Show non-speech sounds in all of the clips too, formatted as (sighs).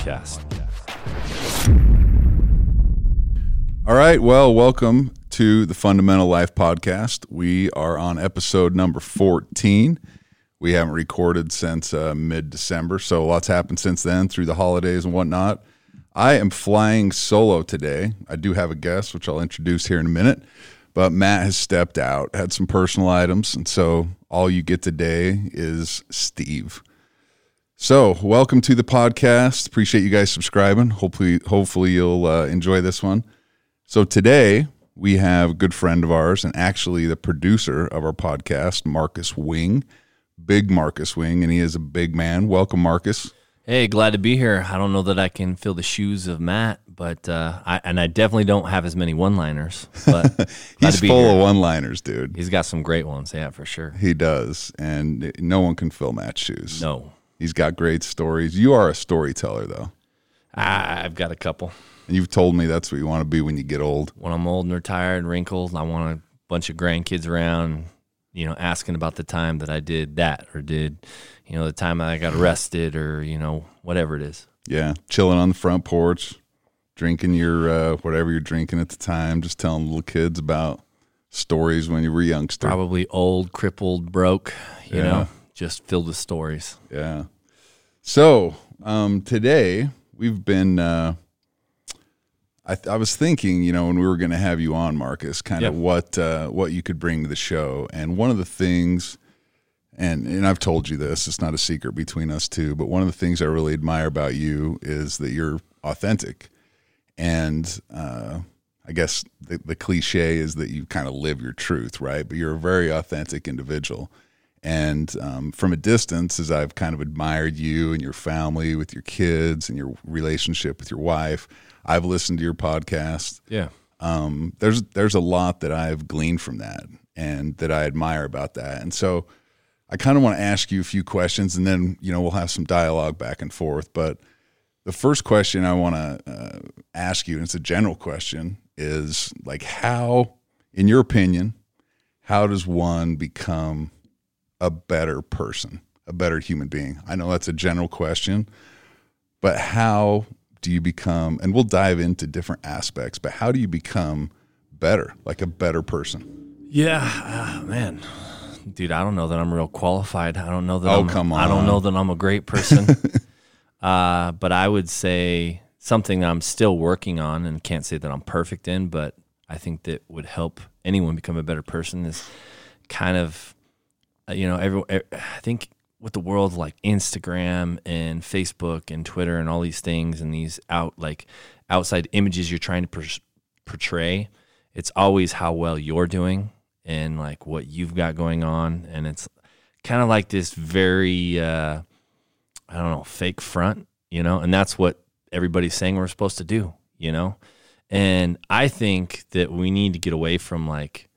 Podcast. All right. Well, welcome to the Fundamental Life Podcast. We are on episode number 14. We haven't recorded since uh, mid December, so lots happened since then through the holidays and whatnot. I am flying solo today. I do have a guest, which I'll introduce here in a minute, but Matt has stepped out, had some personal items, and so all you get today is Steve. So, welcome to the podcast. Appreciate you guys subscribing. Hopefully, hopefully you'll uh, enjoy this one. So today we have a good friend of ours and actually the producer of our podcast, Marcus Wing, big Marcus Wing, and he is a big man. Welcome, Marcus. Hey, glad to be here. I don't know that I can fill the shoes of Matt, but uh, I and I definitely don't have as many one-liners. But (laughs) He's full here. of one-liners, dude. He's got some great ones, yeah, for sure. He does, and no one can fill Matt's shoes. No, He's got great stories. You are a storyteller, though, I've got a couple. and you've told me that's what you want to be when you get old. When I'm old and retired, and wrinkled, I want a bunch of grandkids around, you know, asking about the time that I did that or did, you know, the time I got arrested or you know whatever it is. Yeah, chilling on the front porch, drinking your uh, whatever you're drinking at the time, just telling little kids about stories when you were a youngster. Probably old, crippled, broke, you Yeah. know, just filled with stories. Yeah. So um, today we've been. Uh, I, I was thinking, you know, when we were going to have you on, Marcus, kind of Yeah. what uh, what you could bring to the show, and one of the things, and and I've told you this, it's not a secret between us two, but one of the things I really admire about you is that you're authentic, and uh, I guess the, the cliche is that you kind of live your truth, right? But you're a very authentic individual. And um, from a distance, as I've kind of admired you and your family with your kids and your relationship with your wife, I've listened to your podcast. Yeah. Um, there's there's a lot that I've gleaned from that and that I admire about that. And so I kind of want to ask you a few questions, and then you know we'll have some dialogue back and forth. But the first question I want to uh, ask you, and it's a general question, is like how, in your opinion, how does one become a better person, a better human being? I know that's a general question, but how do you become, and we'll dive into different aspects, but how do you become better, like a better person? Yeah, uh, man, dude, I don't know that I'm real qualified. I don't know that. Oh, I'm, come I don't know that I'm a great person. (laughs) uh, but I would say something that I'm still working on, and can't say that I'm perfect in, but I think that would help anyone become a better person. Is kind of, you know, every. I think with the world like Instagram and Facebook and Twitter and all these things and these out like outside images you're trying to per- portray, it's always how well you're doing and like what you've got going on and it's kind of like this very uh I don't know, fake front, you know? And that's what everybody's saying we're supposed to do, you know? And I think that we need to get away from like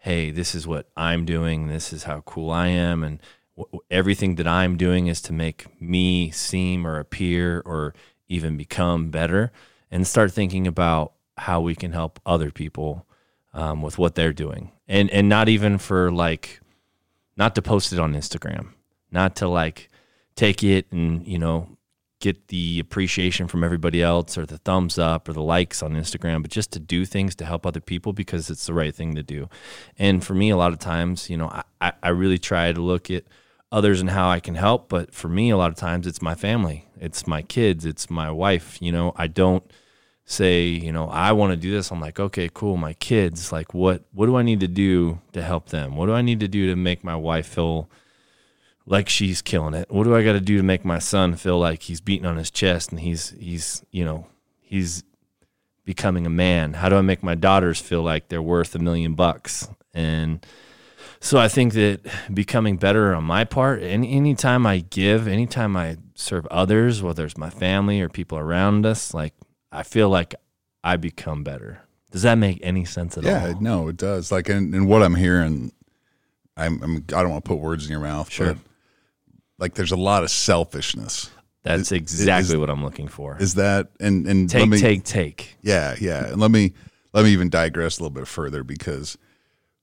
hey, this is what I'm doing, this is how cool I am and w- everything that I'm doing is to make me seem or appear or even become better and start thinking about how we can help other people um, with what they're doing. And and not even for like not to post it on Instagram not to like take it and you know get the appreciation from everybody else or the thumbs up or the likes on Instagram, but just to do things to help other people because it's the right thing to do. And for me, a lot of times, you know, I, I really try to look at others and how I can help. But for me, a lot of times it's my family, it's my kids, it's my wife. You know, I don't say, you know, I want to do this. I'm like, okay, cool. My kids, like, what, what do I need to do to help them? What do I need to do to make my wife feel like she's killing it? What do I got to do to make my son feel like he's beating on his chest and he's, he's, you know, he's becoming a man? How do I make my daughters feel like they're worth a million bucks? And, so I think that becoming better on my part, any anytime I give, anytime I serve others, whether it's my family or people around us, like I feel like I become better. Does that make any sense at Yeah, all? Yeah, no, it does. Like, and, and what I'm hearing, I'm, I'm I don't want to put words in your mouth, Sure. but like, there's a lot of selfishness. That's exactly is- what I'm looking for. Is that and and take, let me, take, take. Yeah, yeah. And let me let me even digress a little bit further because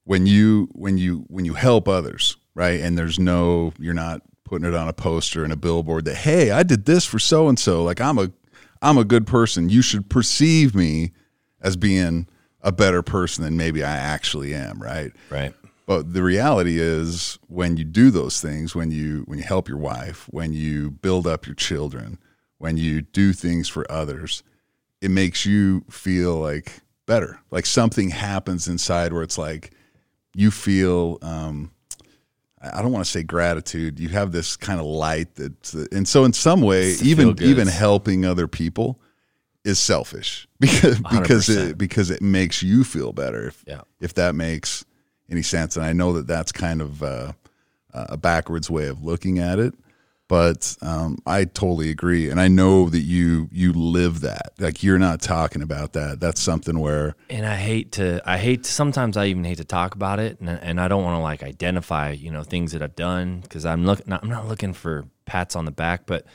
when you when you when you help others, right? And there's no you're not putting it on a poster and a billboard that hey, I did this for so and so. Like I'm a I'm a good person. You should perceive me as being a better person than maybe I actually am, right? Right. But the reality is when you do those things, when you when you help your wife, when you build up your children, when you do things for others, it makes you feel like better. Like something happens inside where it's like you feel um I don't want to say gratitude. You have this kind of light that, and so in some way, even feel-goods. even helping other people is selfish (laughs) because because 100%. it because it makes you feel better. If Yeah. if that makes any sense, and I know that that's kind of uh, a backwards way of looking at it, but um, I totally agree, and I know that you you live that. Like you're not talking about that. That's something where and I hate to I hate to, sometimes I even hate to talk about it and, and I don't want to like identify you know things that I've done because I'm look not, I'm not looking for pats on the back but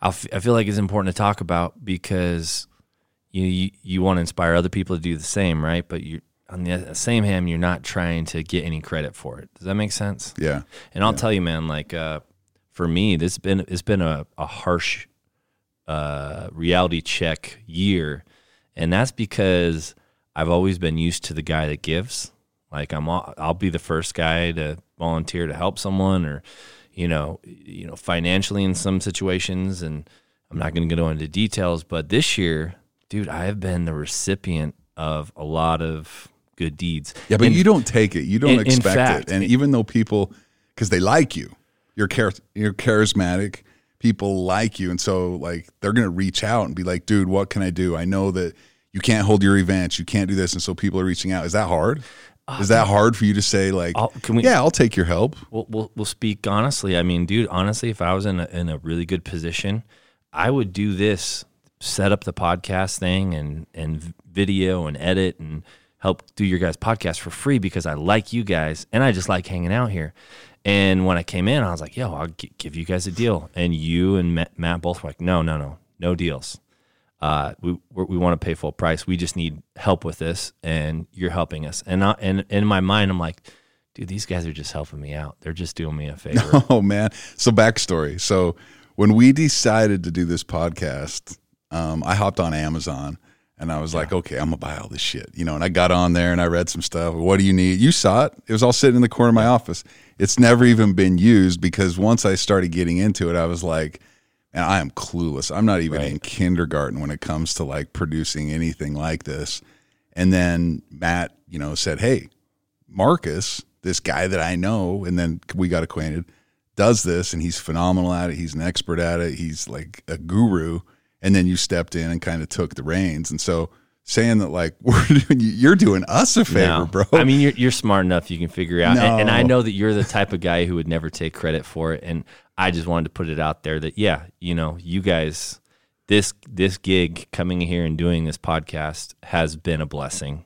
I feel like it's important to talk about because you you, you want to inspire other people to do the same right but you on the same hand you're not trying to get any credit for it. Does that make sense? Yeah. And I'll tell you, man, like uh, for me, this been it's been a, a harsh uh, reality check year, and that's because I've always been used to the guy that gives. Like I'm, all, I'll be the first guy to volunteer to help someone, or you know, you know, financially in some situations, and I'm not going to go into details. But this year, dude, I have been the recipient of a lot of good deeds. Yeah, but And- you don't take it. You don't in- in expect fact- it. And even though people, because they like you, you're char- you're charismatic. People like you, and so like they're gonna reach out and be like, "Dude, what can I do? I know that you can't hold your events, you can't do this," and so people are reaching out. Is that hard? Uh, Is that hard for you to say like, I'll- can we- "Yeah, I'll take your help"? We'll, we'll, we'll speak honestly. I mean, dude, honestly, if I was in a, in a really good position, I would do this, set up the podcast thing and, and video and edit and help do your guys' podcast for free because I like you guys and I just like hanging out here. And when I came in, I was like, yo, I'll gi- give you guys a deal. And you and Matt, Matt both were like, no, no, no, no deals. Uh, we we're- want to pay full price. We just need help with this, and you're helping us. And I, and in my mind, I'm like, dude, these guys are just helping me out. They're just doing me a (laughs) favor. Oh man. So backstory. So when we decided to do this podcast, um, I hopped on Amazon and I was like, okay, I'm gonna buy all this shit, you know. And I got on there and I read some stuff. What do you need? You saw it. It was all sitting in the corner of my office. It's never even been used because once I started getting into it, I was like, and I am clueless. I'm not even Right. in kindergarten when it comes to like producing anything like this. And then Matt, you know, said, hey, Marcus, this guy that I know, and then we got acquainted, does this and he's phenomenal at it. He's an expert at it. He's like a guru. And then you stepped in and kind of took the reins. And so saying that like (laughs) we're doing you're doing us a favor, No. bro. I mean, you're you're smart enough. You can figure out, and, and I know that you're the type of guy who would never take credit for it. And I just wanted to put it out there that yeah, you know, you guys, this this gig coming here and doing this podcast has been a blessing.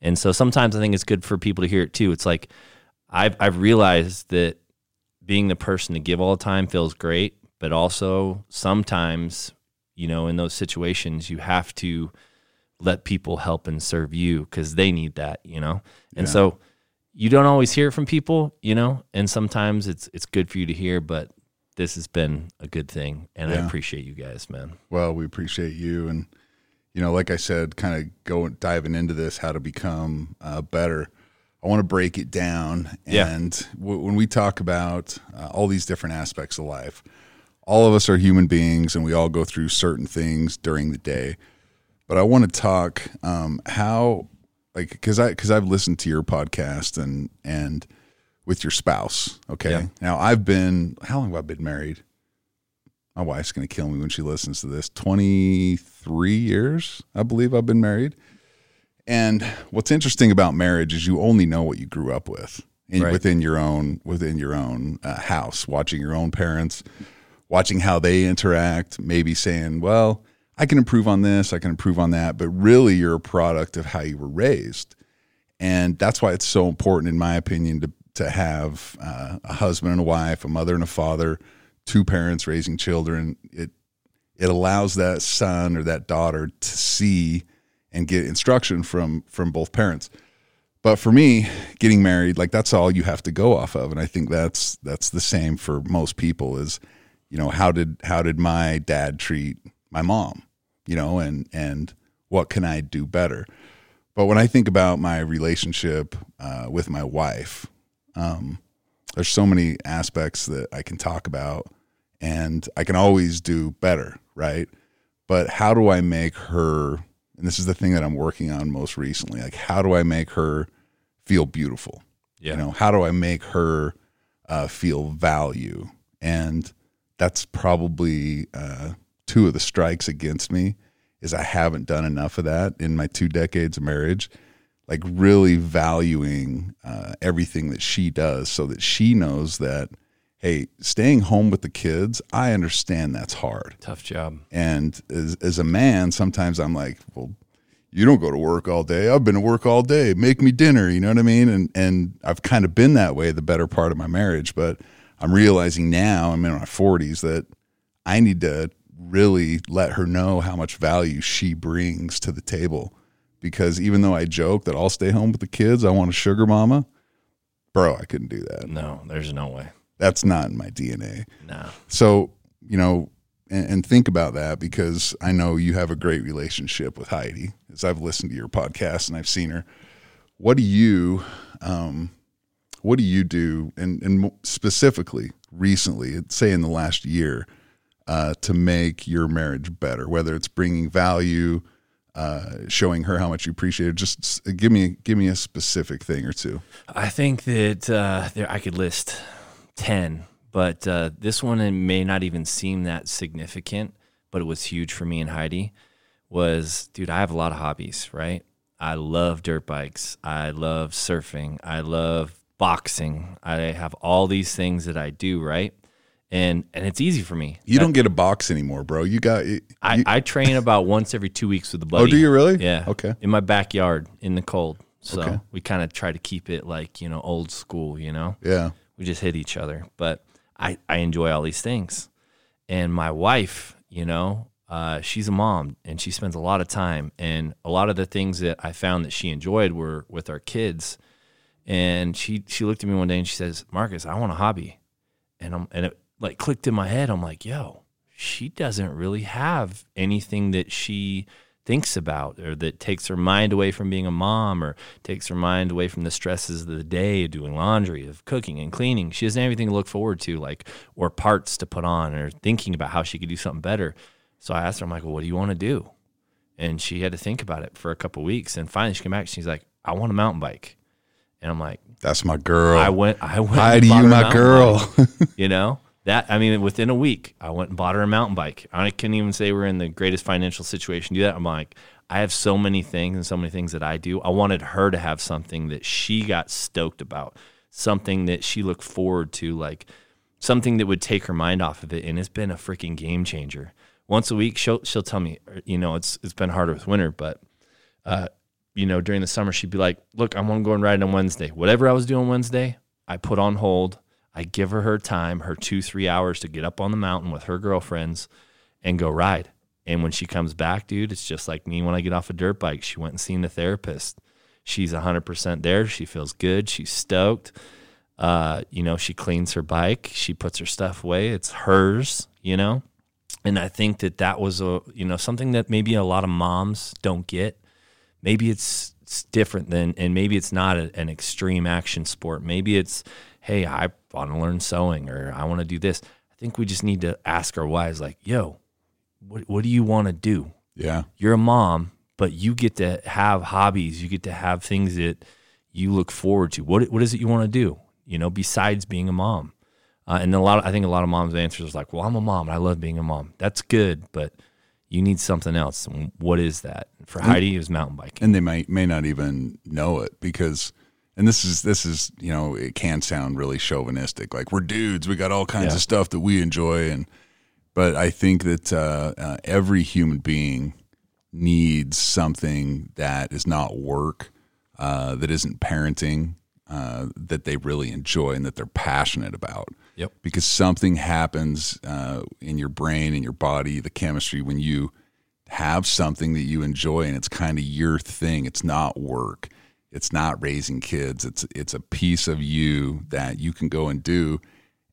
And so sometimes I think it's good for people to hear it too. It's like I've I've realized that being the person to give all the time feels great, but also sometimes, you know, in those situations you have to let people help and serve you because they need that, you know? And Yeah. so you don't always hear from people, you know, and sometimes it's it's good for you to hear, but this has been a good thing and I appreciate you guys, man. Well, we appreciate you, and you know, like I said, kind of going diving into this, how to become uh, better. I want to break it down, Yeah. and w- when we talk about uh, all these different aspects of life, all of us are human beings, and we all go through certain things during the day. But I want to talk um, how, like, because I because I've listened to your podcast and and with your spouse. Okay, Yeah. now I've been how long have I been married? my wife's going to kill me when she listens to this 23 years i believe i've been married and what's interesting about marriage is you only know what you grew up with Right. within your own within your own uh, house watching your own parents watching how they interact maybe saying well i can improve on this i can improve on that but really you're a product of how you were raised. And that's why it's so important in my opinion to to have uh, a husband and a wife a mother and a father two parents raising children. It it allows that son or that daughter to see and get instruction from from both parents. But for me, getting married, like that's all you have to go off of, and I think that's that's the same for most people. Is you know how did how did my dad treat my mom, you know, and and what can I do better? But when I think about my relationship uh, with my wife, um, there's so many aspects that I can talk about, and I can always do better, right? But how do I make her? And this is the thing that I'm working on most recently. Like, how do I make her feel beautiful. Yeah. You know, how do I make her uh, feel value? And that's probably uh, two of the strikes against me is I haven't done enough of that in my two decades of marriage. Like really valuing uh, everything that she does, so that she knows that, hey, staying home with the kids, I understand that's hard. Tough job. And as as a man, sometimes I'm like, well, you don't go to work all day. I've been to work all day. Make me dinner. You know what I mean? And and I've kind of been that way the better part of my marriage. But I'm realizing now, I'm in my 40s, that I need to really let her know how much value she brings to the table. Because even though I joke that I'll stay home with the kids, I want a sugar mama, bro, I couldn't do that. No, there's no way. That's not in my DNA. No. So, you know, and, and, think about that because I know you have a great relationship with Heidi as I've listened to your podcast and I've seen her. What do you, um, what do you do, and, and specifically recently, say in the last year, uh, to make your marriage better? Whether it's bringing value, uh, showing her how much you appreciate it. Just give me give me a specific thing or two. I think that uh, there I could list ten but uh, this one may not even seem that significant, but it was huge for me and Heidi. Was dude, I have a lot of hobbies, right? I love dirt bikes. I love surfing. I love boxing. I have all these things that I do, right? And and it's easy for me. You that, don't get a box anymore, bro. You got. You, I, I train about (laughs) once every two weeks with a buddy. Oh, do you really? Yeah. Okay. In my backyard in the cold. So okay. we kind of try to keep it like you know old school. You know. Yeah. We just hit each other, but I, I enjoy all these things. And my wife, you know, uh, she's a mom and she spends a lot of time. And a lot of the things that I found that she enjoyed were with our kids. And she she looked at me one day and she says, "Marcus, I want a hobby." And I'm and it like clicked in my head. I'm like, "Yo, she doesn't really have anything that she thinks about or that takes her mind away from being a mom or takes her mind away from the stresses of the day of doing laundry of cooking and cleaning. She doesn't have anything to look forward to like or parts to put on or thinking about how she could do something better. So i asked her i'm like well, what do you want to do? And she had to think about it for a couple weeks. And finally she came back. And she's like i want a mountain bike and i'm like that's my girl i went i went Heidi, you my girl (laughs) you know that I mean, within a week, I went and bought her a mountain bike. I can't even say we're in the greatest financial situation to do that. I'm like, I have so many things and so many things that I do. I wanted her to have something that she got stoked about, something that she looked forward to, like something that would take her mind off of it. And it's been a freaking game changer. Once a week, she'll she'll tell me, you know, it's it's been harder with winter, but uh, you know, during the summer, she'd be like, "Look, I'm gonna go and ride on Wednesday. Whatever I was doing Wednesday, I put on hold." I give her her time, her two, three hours to get up on the mountain with her girlfriends and go ride. And when she comes back, dude, it's just like me when I get off a dirt bike. She went and seen the therapist. She's 100% there. She feels good. She's stoked. Uh, you know, she cleans her bike. She puts her stuff away. It's hers, you know? And I think that that was a, you know, something that maybe a lot of moms don't get. Maybe it's, it's different than, and maybe it's not a, an extreme action sport. Maybe it's, hey, I want to learn sewing or I want to do this. I think we just need to ask our wives, like, yo, what, what do you want to do? Yeah. You're a mom, but you get to have hobbies. You get to have things that you look forward to. What, what is it you want to do? You know, besides being a mom. Uh, and a lot, of, I think a lot of moms' answers is like, well, I'm a mom. And I love being a mom. That's good, but you need something else. And what is that? For Heidi, it was mountain biking. And they may may not even know it because – and this is this is you know it can sound really chauvinistic like we're dudes we got all kinds yeah. of stuff that we enjoy and but i think that uh, uh, every human being needs something that is not work uh, that isn't parenting uh, that they really enjoy and that they're passionate about yep because something happens uh, in your brain in your body the chemistry when you have something that you enjoy and it's kind of your thing it's not work It's not raising kids. It's it's a piece of you that you can go and do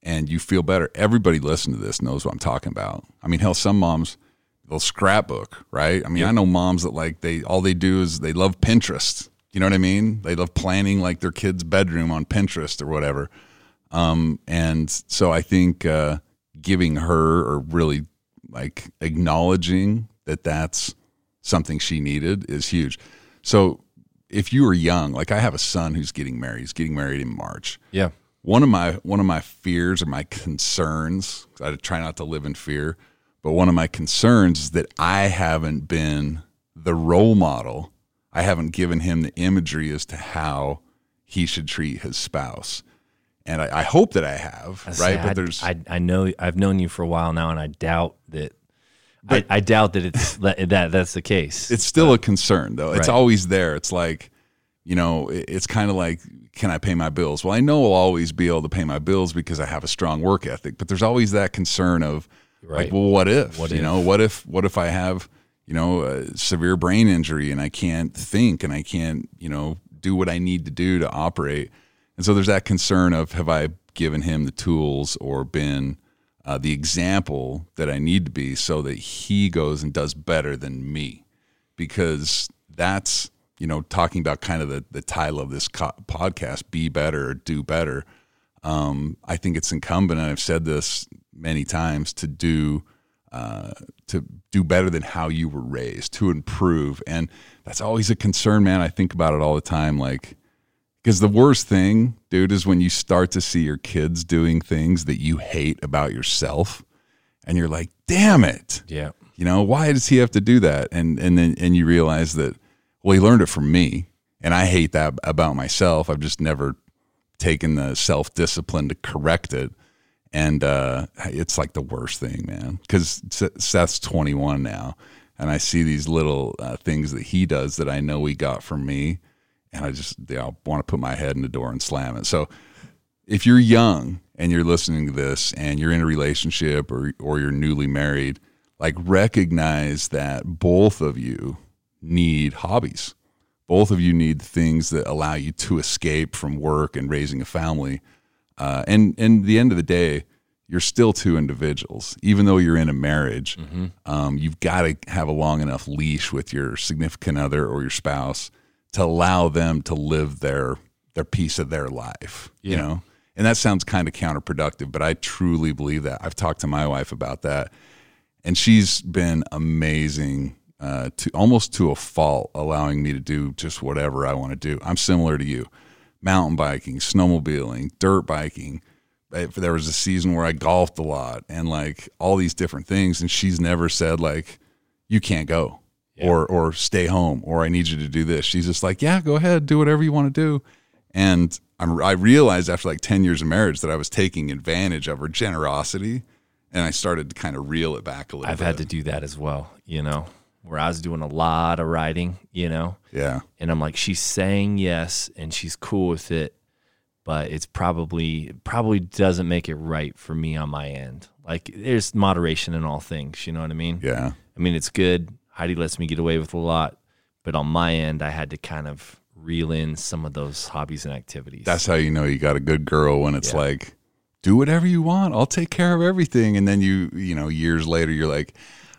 and you feel better. Everybody listening to this knows what I'm talking about. I mean, hell, some moms they'll scrapbook, right? I mean, I know moms that like they all they do is they love Pinterest. You know what I mean? They love planning like their kid's bedroom on Pinterest or whatever. Um, and so I think uh, giving her or really like acknowledging that that's something she needed is huge. So if you were young, like I have a son who's getting married, he's getting married in March. Yeah. One of my one of my fears or my concerns, I try not to live in fear, but one of my concerns is that I haven't been the role model. I haven't given him the imagery as to how he should treat his spouse. And I, I hope that I have, I right? say, but I, there's I, I know I've known you for a while now, and I doubt that. I, I doubt that it's (laughs) that, that that's the case. it's still a concern though. It's Right. always there. It's like, you know, it- it's kind of like, can I pay my bills? Well, I know I'll always be able to pay my bills because I have a strong work ethic, but there's always that concern of Right. like, well, what if, What you if? know, what if, what if I have, you know, a severe brain injury and I can't think and I can't, you know, do what I need to do to operate. And so there's that concern of have I given him the tools or been uh, the example that I need to be so that he goes and does better than me because that's you know talking about kind of the, the title of this co- podcast be better or do better um, i think it's incumbent and i've said this many times to do uh, to do better than how you were raised to improve. And that's always a concern man. I think about it all the time like because the worst thing dude is when you start to see your kids doing things that you hate about yourself and you're like damn it. Yeah. you know why does he have to do that? And and then and you realize that well he learned it from me and i hate that about myself. I've just never taken the self-discipline to correct it and uh it's like the worst thing man because seth's 21 now and i see these little uh, things that he does that i know he got from me and i just you know, want to put my head in the door and slam it so if you're young and you're listening to this and you're in a relationship or or you're newly married, like recognize that both of you need hobbies. Both of you need things that allow you to escape from work and raising a family. Uh, and and the end of the day, you're still two individuals. Even though you're in a marriage, um, you've got to have a long enough leash with your significant other or your spouse to allow them to live their their piece of their life. You know, and that sounds kind of counterproductive, but I truly believe that. I've talked to my wife about that, and she's been amazing uh, to almost to a fault, allowing me to do just whatever I want to do. I'm similar to you: mountain biking, snowmobiling, dirt biking. There was a season where I golfed a lot, and like all these different things, and she's never said like, "You can't go." Or, or stay home, or I need you to do this. She's just like, yeah, go ahead, do whatever you want to do. And I'm, I realized after like 10 years of marriage that I was taking advantage of her generosity. And I started to kind of reel it back a little bit. I've bit. had to do that as well. You know, where I was doing a lot of writing. You know, Yeah. and I'm like, she's saying yes, and she's cool with it, but it's probably it probably doesn't make it right for me on my end. Like, there's moderation in all things. You know what I mean? Yeah. I mean, it's good. Heidi lets me get away with a lot, but on my end, I had to kind of reel in some of those hobbies and activities. That's how you know you got a good girl when it's Yeah. like, do whatever you want. I'll take care of everything. And then you, you know, years later, you're like,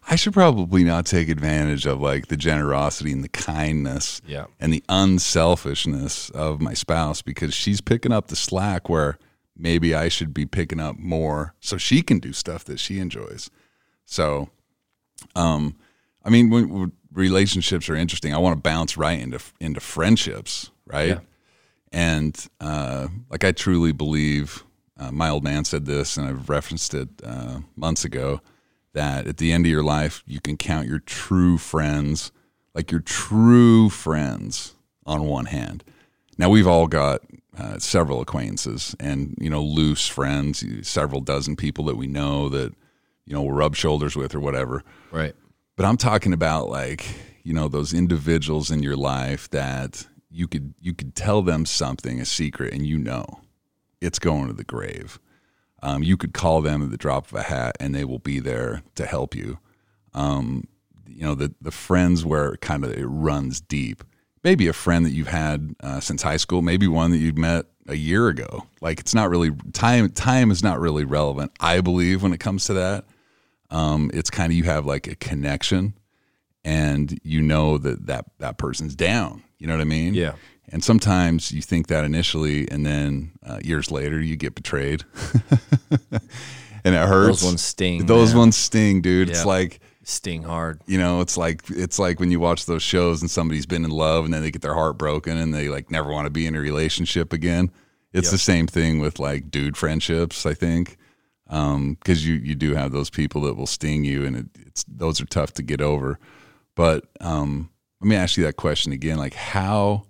I should probably not take advantage of like the generosity and the kindness yeah, and the unselfishness of my spouse because she's picking up the slack where maybe I should be picking up more so she can do stuff that she enjoys. So, um, I mean, when, when relationships are interesting, I want to bounce right into into friendships, right? Yeah. And uh, like I truly believe, uh, my old man said this, and I've referenced it uh, months ago, that at the end of your life, you can count your true friends, like your true friends, on one hand. Now we've all got uh, several acquaintances, and you know, loose friends, several dozen people that we know that you know we'll rub shoulders with or whatever. right. But I'm talking about like, you know, those individuals in your life that you could you could tell them something, a secret, and you know it's going to the grave. Um, you could call them at the drop of a hat and they will be there to help you. Um, you know, the the friends where kind of it runs deep. maybe a friend that you've had uh, since high school, maybe one that you've met a year ago. Like it's not really time. Time is not really relevant. I believe when it comes to that, um, it's kind of you have like a connection, and you know that that that person's down. You know what I mean? Yeah. And sometimes you think that initially, and then uh, years later you get betrayed, (laughs) and it hurts. Those ones sting. Those man. ones sting, dude. It's like sting hard. you know, it's like it's like when you watch those shows and somebody's been in love and then they get their heart broken and they like never want to be in a relationship again. It's Yep. the same thing with like dude friendships, I think, because you you do have those people that will sting you, and it, it's those are tough to get over. But um, let me ask you that question again: like, how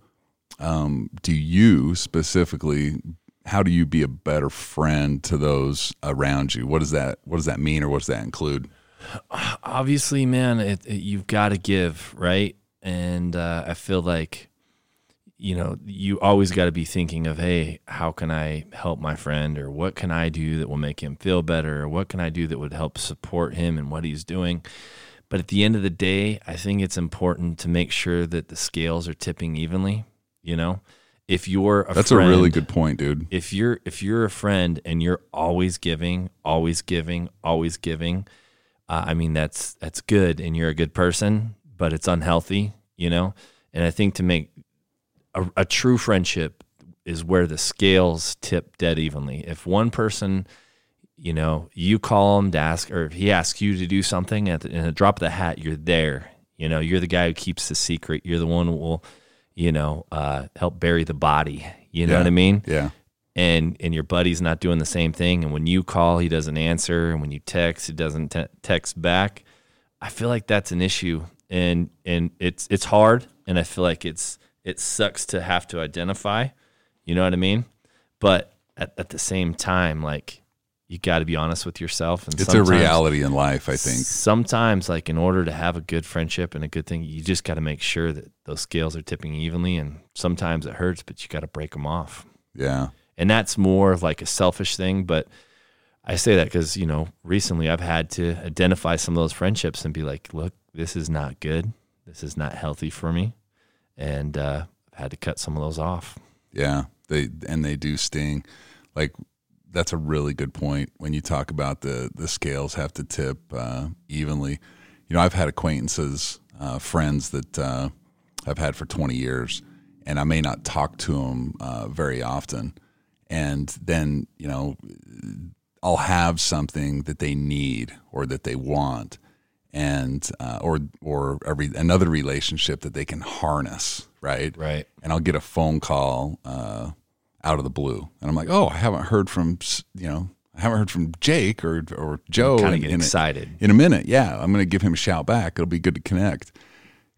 um, do you specifically? How do you be a better friend to those around you? What does that What does that mean, or what does that include? obviously, man, it, it- you've got to give, right? And uh, I feel like, you know, you always got to be thinking of, hey, how can I help my friend, or what can I do that will make him feel better, or what can I do that would help support him and what he's doing. But at the end of the day, I think it's important to make sure that the scales are tipping evenly. You know, if you're a That's friend, a really good point, dude. if you're if you're a friend and you're always giving, always giving, always giving, uh, I mean that's that's good and you're a good person, but it's unhealthy, you know. And I think to make a, a true friendship is where the scales tip dead evenly. If one person, you know, you call him to ask, or if he asks you to do something at the, in a drop of the hat, you're there. You know, you're the guy who keeps the secret. You're the one who will, you know, uh, help bury the body. You know Yeah. what I mean? Yeah. and and your buddy's not doing the same thing and when you call he doesn't answer and when you text he doesn't te- text back i feel like that's an issue and and it's it's hard and i feel like it's it sucks to have to identify you know what i mean but at, at the same time like you got to be honest with yourself and It's a reality in life, I think. sometimes like in order to have a good friendship and a good thing you just got to make sure that those scales are tipping evenly and sometimes it hurts but you got to break them off Yeah. and that's more of like a selfish thing but i say that because you know recently i've had to identify some of those friendships and be like look this is not good this is not healthy for me and uh, i've had to cut some of those off Yeah. They and they do sting. Like that's a really good point when you talk about the the scales have to tip uh, evenly. You know, I've had acquaintances, uh, friends that uh, I've had for 20 years, and I may not talk to them uh, very often. And then, you know, I'll have something that they need or that they want, and uh, or or re- another relationship that they can harness, right? right and I'll get a phone call uh, out of the blue, and I'm like, "Oh, I haven't heard from you know, I haven't heard from Jake or or Joe kind in, of get in a- excited in a minute." Yeah, I'm going to give him a shout back. It'll be good to connect.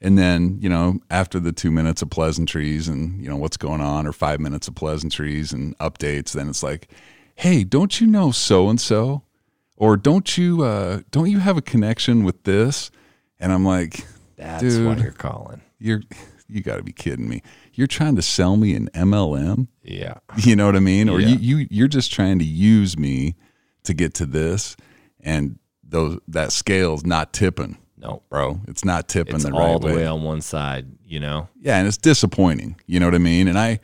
And then you know, after the two minutes of pleasantries and you know what's going on, or five minutes of pleasantries and updates, then it's like, "Hey, don't you know so and so?" Or don't you uh, don't you have a connection with this? And I'm like, that's Dude. what you're calling you're you got to be kidding me. You're trying to sell me an MLM? yeah You know what I mean? Or Yeah. you, you you're just trying to use me to get to this and those that scale's not tipping, no bro. It's not tipping it's the all right the way. way on one side you know Yeah, and it's disappointing. You know what I mean? And I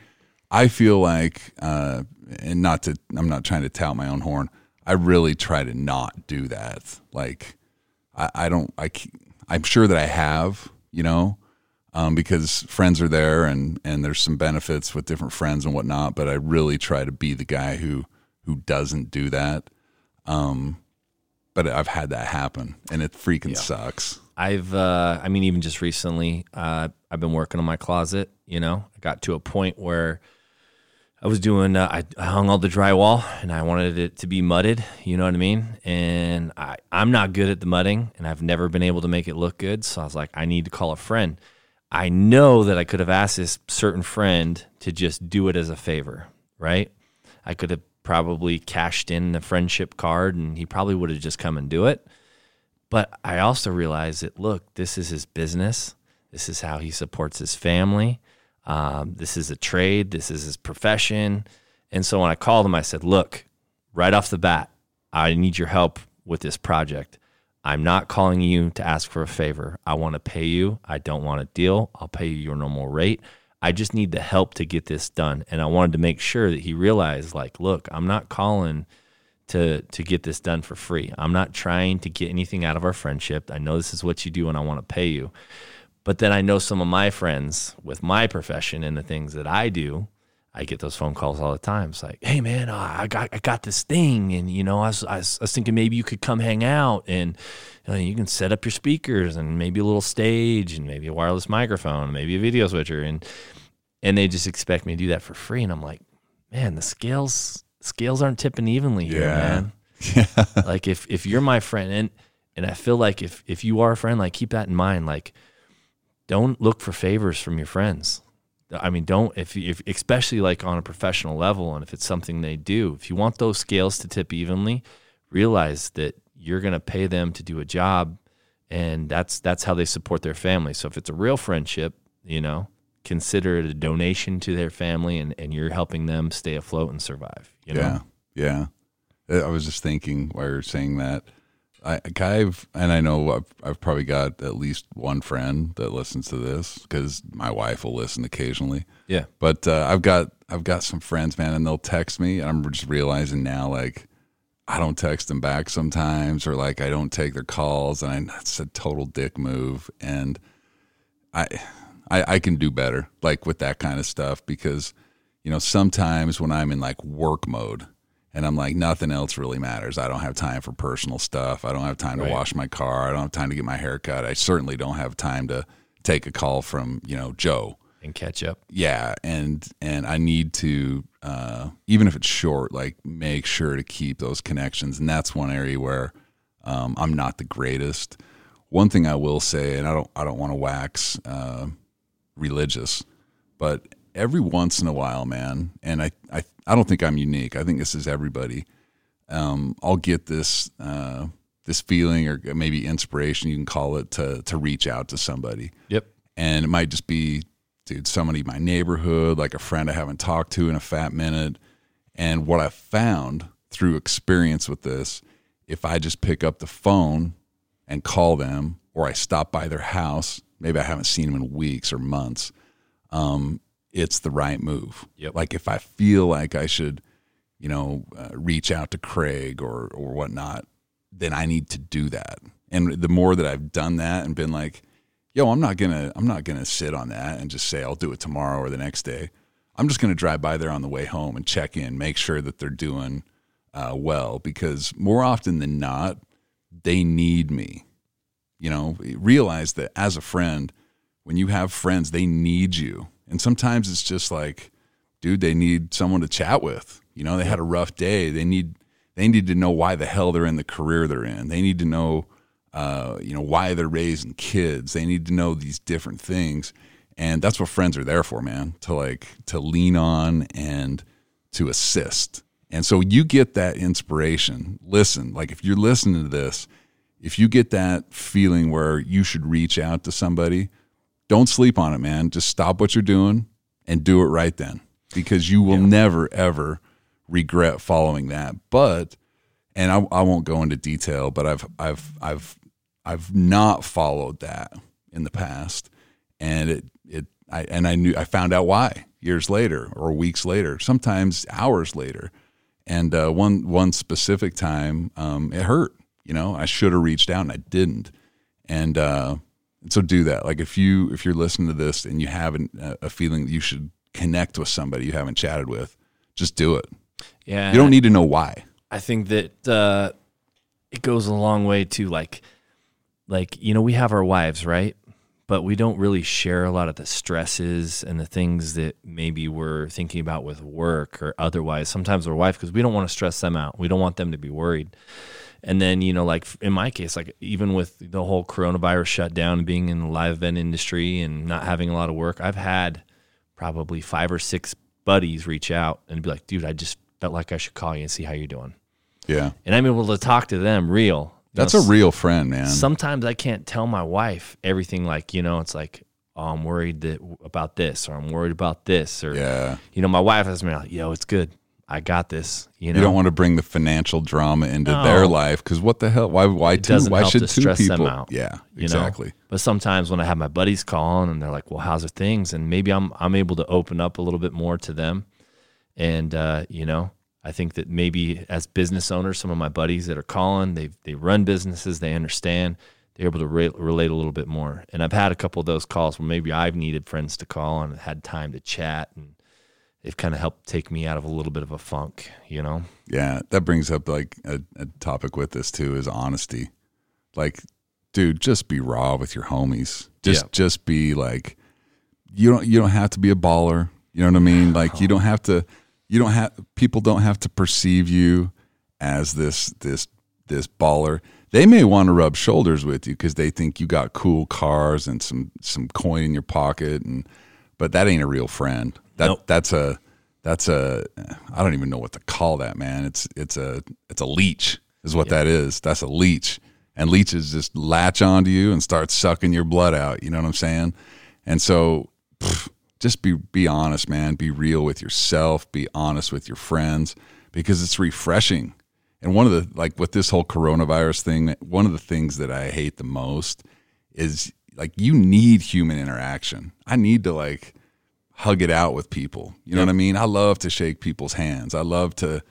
I feel like uh and not to I'm not trying to tout my own horn. I really try to not do that. Like I, I don't I I'm sure that I have, you know, um, because friends are there and and there's some benefits with different friends and whatnot. But I really try to be the guy who who doesn't do that. Um, but I've had that happen, and it freaking sucks. I've, uh, I mean, even just recently, uh, I've been working on my closet. You know, I got to a point where I was doing, uh, I, I hung all the drywall and I wanted it to be mudded. You know what I mean? And I, I'm not good at the mudding and I've never been able to make it look good. So I was like, I need to call a friend. I know that I could have asked this certain friend to just do it as a favor, right? I could have probably cashed in the friendship card and he probably would have just come and do it. But I also realized that look, this is his business. This is how he supports his family. Um, this is a trade. This is his profession. And so when I called him, I said, look, right off the bat, I need your help with this project. I'm not calling you to ask for a favor. I want to pay you. I don't want a deal. I'll pay you your normal rate. I just need the help to get this done. And I wanted to make sure that he realized, like, look, I'm not calling to to get this done for free. I'm not trying to get anything out of our friendship. I know this is what you do and I want to pay you. But then I know some of my friends with my profession and the things that I do, I get those phone calls all the time. It's like, hey man, uh, I got I got this thing, and you know, I was, I was, I was thinking maybe you could come hang out, and you, know, you can set up your speakers, and maybe a little stage, and maybe a wireless microphone, maybe a video switcher, and and they just expect me to do that for free, and I'm like, man, the scales scales aren't tipping evenly here, Yeah. man. (laughs) Yeah. like if if you're my friend, and and I feel like if if you are a friend, like keep that in mind, like don't look for favors from your friends. I mean, don't if if especially like on a professional level, and if it's something they do, if you want those scales to tip evenly, realize that you're going to pay them to do a job, and that's that's how they support their family. So if it's a real friendship, you know, consider it a donation to their family, and and you're helping them stay afloat and survive. You know, Yeah, yeah. I was just thinking while you're saying that. I, I've and I know I've, I've probably got at least one friend that listens to this because my wife will listen occasionally. yeah, But uh, I've got I've got some friends, man, and they'll text me, and I'm just realizing now, like I don't text them back sometimes, or like I don't take their calls, and I, that's a total dick move. And I, I I can do better, like with that kind of stuff, because you know sometimes when I'm in like work mode. And I'm like, nothing else really matters. I don't have time for personal stuff. I don't have time to Right. wash my car. I don't have time to get my hair cut. I certainly don't have time to take a call from, you know, Joe and catch up. yeah and and i need to uh even if it's short like make sure to keep those connections and that's one area where um i'm not the greatest one thing i will say and i don't i don't want to wax uh religious but every once in a while man and i i, I don't think i'm unique. I think this is everybody. Um i'll get this uh this feeling or maybe inspiration you can call it to to reach out to somebody. Yep. and it might just be dude somebody in my neighborhood like a friend i haven't talked to in a fat minute. And what i found through experience with this if i just pick up the phone and call them or i stop by their house maybe i haven't seen them in weeks or months um, it's the right move. Yep. like if i feel like i should you know uh, reach out to craig or or whatnot then i need to do that. And the more that i've done that and been like yo i'm not gonna i'm not gonna sit on that and just say i'll do it tomorrow or the next day. I'm just gonna drive by there on the way home and check in make sure that they're doing uh, well because more often than not they need me. You know realize that as a friend when you have friends they need you and sometimes it's just like dude they need someone to chat with. You know they had a rough day. They need they need to know why the hell they're in the career they're in. They need to know uh, you know why they're raising kids. They need to know these different things. And that's what friends are there for man to like to lean on and to assist. And so you get that inspiration. Listen like if you're listening to this if you get that feeling where you should reach out to somebody don't sleep on it man just stop what you're doing and do it right then because you will never ever regret following that but and I, I won't go into detail but i've i've i've i've not followed that in the past and it it I and I knew I found out why years later or weeks later, sometimes hours later. And uh, one one specific time, um, it hurt. You know, I should have reached out and I didn't. And uh, so do that. Like if you if you're listening to this and you have an, a feeling that you should connect with somebody you haven't chatted with, just do it. Yeah. You don't need to know why. I think that uh, it goes a long way to like, like you know, we have our wives, right? But we don't really share a lot of the stresses and the things that maybe we're thinking about with work or otherwise. Sometimes our wife, because we don't want to stress them out. We don't want them to be worried. And then you know, like in my case, like even with the whole coronavirus shutdown and being in the live event industry and not having a lot of work, I've had probably five or six buddies reach out and be like, "Dude, I just felt like I should call you and see how you're doing." Yeah. and I'm able to talk to them real. You That's know, a real friend, man. Sometimes I can't tell my wife everything. Like you know, it's like oh, I'm worried that about this, or I'm worried about this, or yeah. you know, my wife has me like, "Yo, it's good. I got this. You know, You don't want to bring the financial drama into No. their life because what the hell? Why? Why two? Why help should to two stress them people? out, Yeah, you exactly. know. But sometimes when I have my buddies calling and they're like, "Well, how's the things?" and maybe I'm I'm able to open up a little bit more to them, and uh, you know, I think that maybe as business owners, some of my buddies that are calling, they they run businesses, they understand, they're able to re- relate a little bit more. And I've had a couple of those calls where maybe I've needed friends to call and had time to chat, and they've kind of helped take me out of a little bit of a funk, you know. Yeah, that brings up like a, a topic with this too is honesty. Like, dude, just be raw with your homies. Just Yeah. just be like you don't you don't have to be a baller. You know what I mean? Like you don't have to you don't have people don't have to perceive you as this this this baller. They may want to rub shoulders with you because they think you got cool cars and some some coin in your pocket and but that ain't a real friend. That Nope. that's a that's a I don't even know what to call that, man. It's it's a it's a leech is what that is. That's a leech. And leeches just latch onto you and start sucking your blood out. You know what I'm saying? And so pff, just be be honest, man. Be real with yourself. Be honest with your friends because it's refreshing. And one of the like with this whole coronavirus thing, one of the things that I hate the most is like you need human interaction. I need to like hug it out with people. You know what I mean? I love to shake people's hands. I love to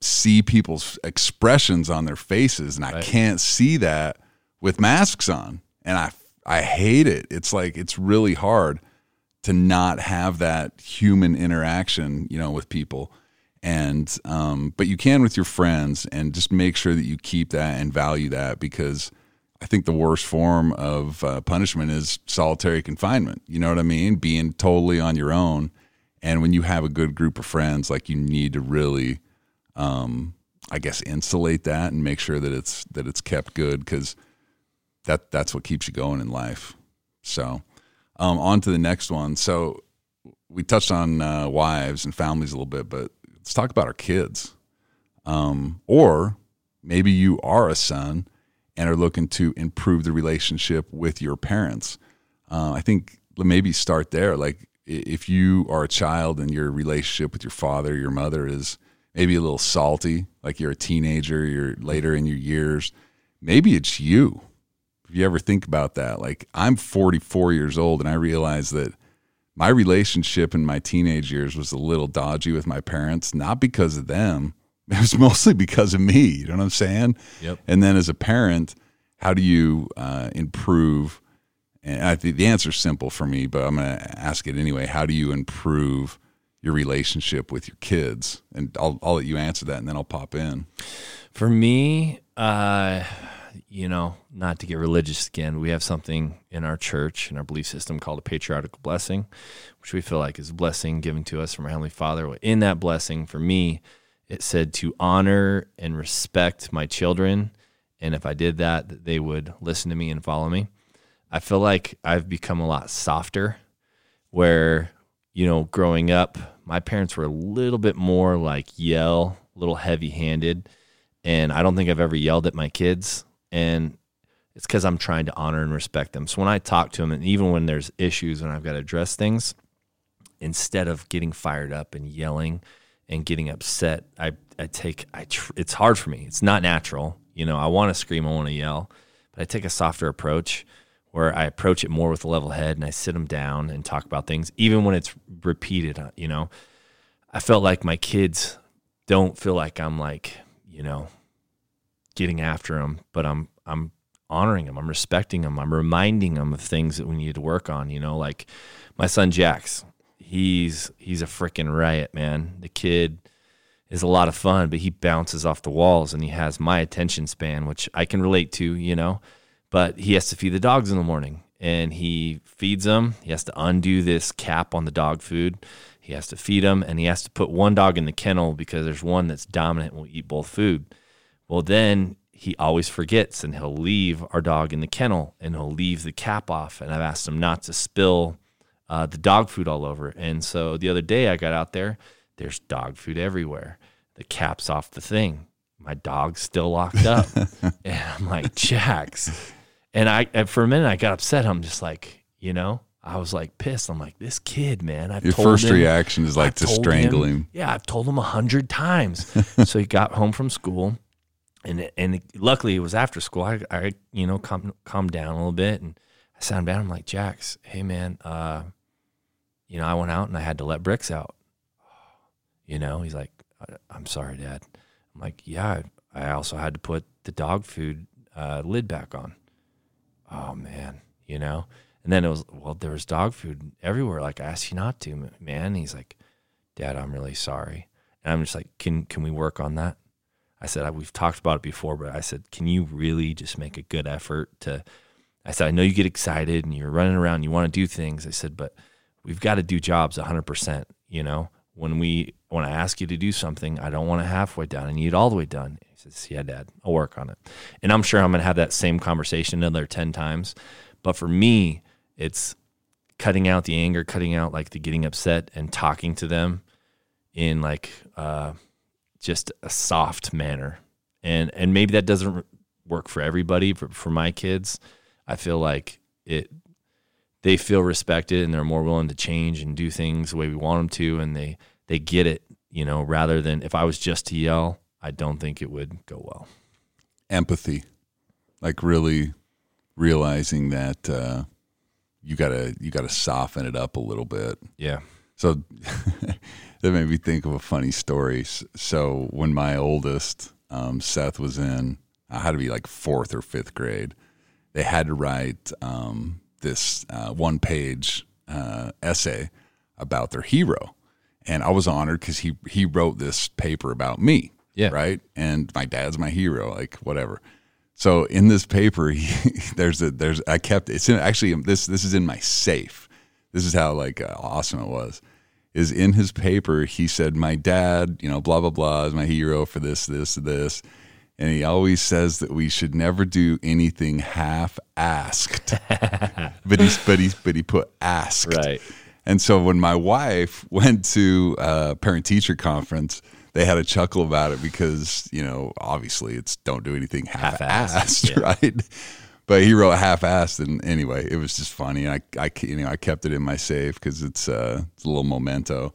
see people's expressions on their faces and I can't see that with masks on. And I I hate it. It's like it's really hard to not have that human interaction, you know, with people. And um but you can with your friends and just make sure that you keep that and value that because I think the worst form of uh, punishment is solitary confinement. You know what I mean? Being totally on your own. And when you have a good group of friends, like you need to really, um, I guess, insulate that and make sure that it's that it's kept good because that that's what keeps you going in life. So, um, on to the next one. So, we touched on uh, wives and families a little bit, but let's talk about our kids. Um, or maybe you are a son and are looking to improve the relationship with your parents. Uh, I think maybe start there. Like if you are a child and your relationship with your father, your mother is maybe a little salty, like you're a teenager, you're later in your years, maybe it's you. If you ever think about that, like I'm 44 years old and I realize that my relationship in my teenage years was a little dodgy with my parents, not because of them. (laughs) It was mostly because of me. You know what I'm saying? Yep. And then as a parent, how do you uh, improve? And I think the answer is simple for me, but I'm going to ask it anyway. How do you improve your relationship with your kids? And I'll, I'll let you answer that and then I'll pop in. For me, uh, you know, not to get religious again, we have something in our church, in our belief system called a patriarchal blessing, which we feel like is a blessing given to us from our Heavenly Father. In that blessing, for me, it said to honor and respect my children. And if I did that, that they would listen to me and follow me. I feel like I've become a lot softer where, you know, growing up, my parents were a little bit more like yell, a little heavy handed. And I don't think I've ever yelled at my kids. And it's because I'm trying to honor and respect them. So when I talk to them, and even when there's issues and I've got to address things, instead of getting fired up and yelling and getting upset, I, I take, I tr- it's hard for me. It's not natural. You know, I want to scream, I want to yell, but I take a softer approach where I approach it more with a level head and I sit them down and talk about things, even when it's repeated. uh, You know, I felt like my kids don't feel like I'm like, you know, getting after them, but I'm I'm honoring them, I'm respecting them, I'm reminding them of things that we need to work on. You know, like my son Jax, he's he's a freaking riot, man. The kid is a lot of fun, but he bounces off the walls and he has my attention span, which I can relate to. You know, but he has to feed the dogs in the morning and he feeds them. He has to undo this cap on the dog food. He has to feed them and he has to put one dog in the kennel because there's one that's dominant and will eat both food. Well, then he always forgets and he'll leave our dog in the kennel and he'll leave the cap off. And I've asked him not to spill uh, the dog food all over. And so the other day I got out there, there's dog food everywhere. The cap's off the thing. My dog's still locked up. (laughs) and I'm like, Jax. And I, and for a minute, I got upset. I'm just like, you know, I was like pissed. I'm like, this kid, man. I've Your first him, reaction is like I've to strangle him. Yeah, I've told him a hundred times. (laughs) so he got home from school, and and luckily it was after school. I, I you know calm calmed down a little bit, and Him down. I'm like, Jax, hey man, uh, you know, I went out and I had to let bricks out. You know, he's like, "I- I'm sorry, Dad. I'm like, yeah. I also had to put the dog food uh, lid back on. Oh man, you know. And then it was well, there was dog food everywhere. Like I asked you not to, man. And he's like, Dad, I'm really sorry. And I'm just like, can can we work on that? I said, we've talked about it before, but I said, can you really just make a good effort to? I said, I know you get excited and you're running around, and you want to do things. I said, but we've got to do jobs 100%. You know, when we when I ask you to do something, I don't want it halfway done. I need it all the way done. He says, Yeah, Dad, I'll work on it. And I'm sure I'm gonna have that same conversation another ten times. But for me, it's cutting out the anger, cutting out like the getting upset, and talking to them in like uh, just a soft manner. And and maybe that doesn't work for everybody. but for my kids, I feel like it they feel respected and they're more willing to change and do things the way we want them to and they they get it you know rather than if i was just to yell i don't think it would go well Empathy, like really realizing that uh, you gotta you gotta soften it up a little bit. yeah So (laughs) that made me think of a funny story. So when my oldest um, Seth was in, I had to be like fourth or fifth grade. They had to write um, this uh, one page uh, essay about their hero, and I was honored because he he wrote this paper about me. Yeah. Right. And my dad's my hero. Like whatever. So in this paper, (laughs) he, there's a there's I kept it's in actually this this is in my safe. This is how like uh, awesome it was. Is in his paper he said my dad you know blah blah blah is my hero for this this this, and he always says that we should never do anything half asked. (laughs) but he's but he but he put asked Right. and so when my wife (laughs) went to a parent teacher conference, they had a chuckle about it because, you know, obviously it's don't do anything half assed, yeah. right? But he wrote half assed. And anyway, it was just funny. I, I, you know, I kept it in my safe because it's, uh, it's a little memento.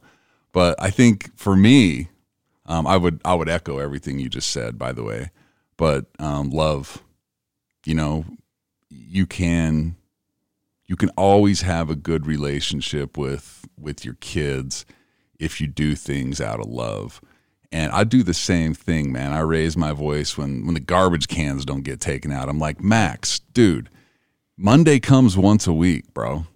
But I think for me, um, I would, I would echo everything you just said, by the way. But um, love, you know, you can you can always have a good relationship with with your kids if you do things out of love. And I do the same thing, man. I raise my voice when when the garbage cans don't get taken out. I'm like, "Max, dude, Monday comes once a week, bro.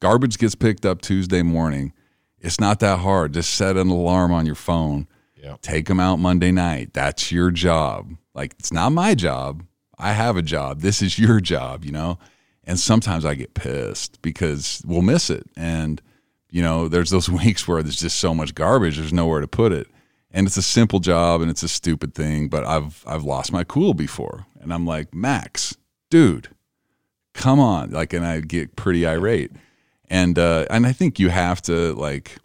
Garbage gets picked up Tuesday morning. It's not that hard. Just set an alarm on your phone. Yeah. Take them out Monday night. That's your job. Like it's not my job. I have a job. This is your job, you know? And sometimes I get pissed because we'll miss it. And, you know, there's those (laughs) weeks where there's just so much garbage, there's nowhere to put it. And it's a simple job and it's a stupid thing, but I've I've lost my cool before. And I'm like, Max, dude, come on. Like and I get pretty irate. And uh and I think you have to like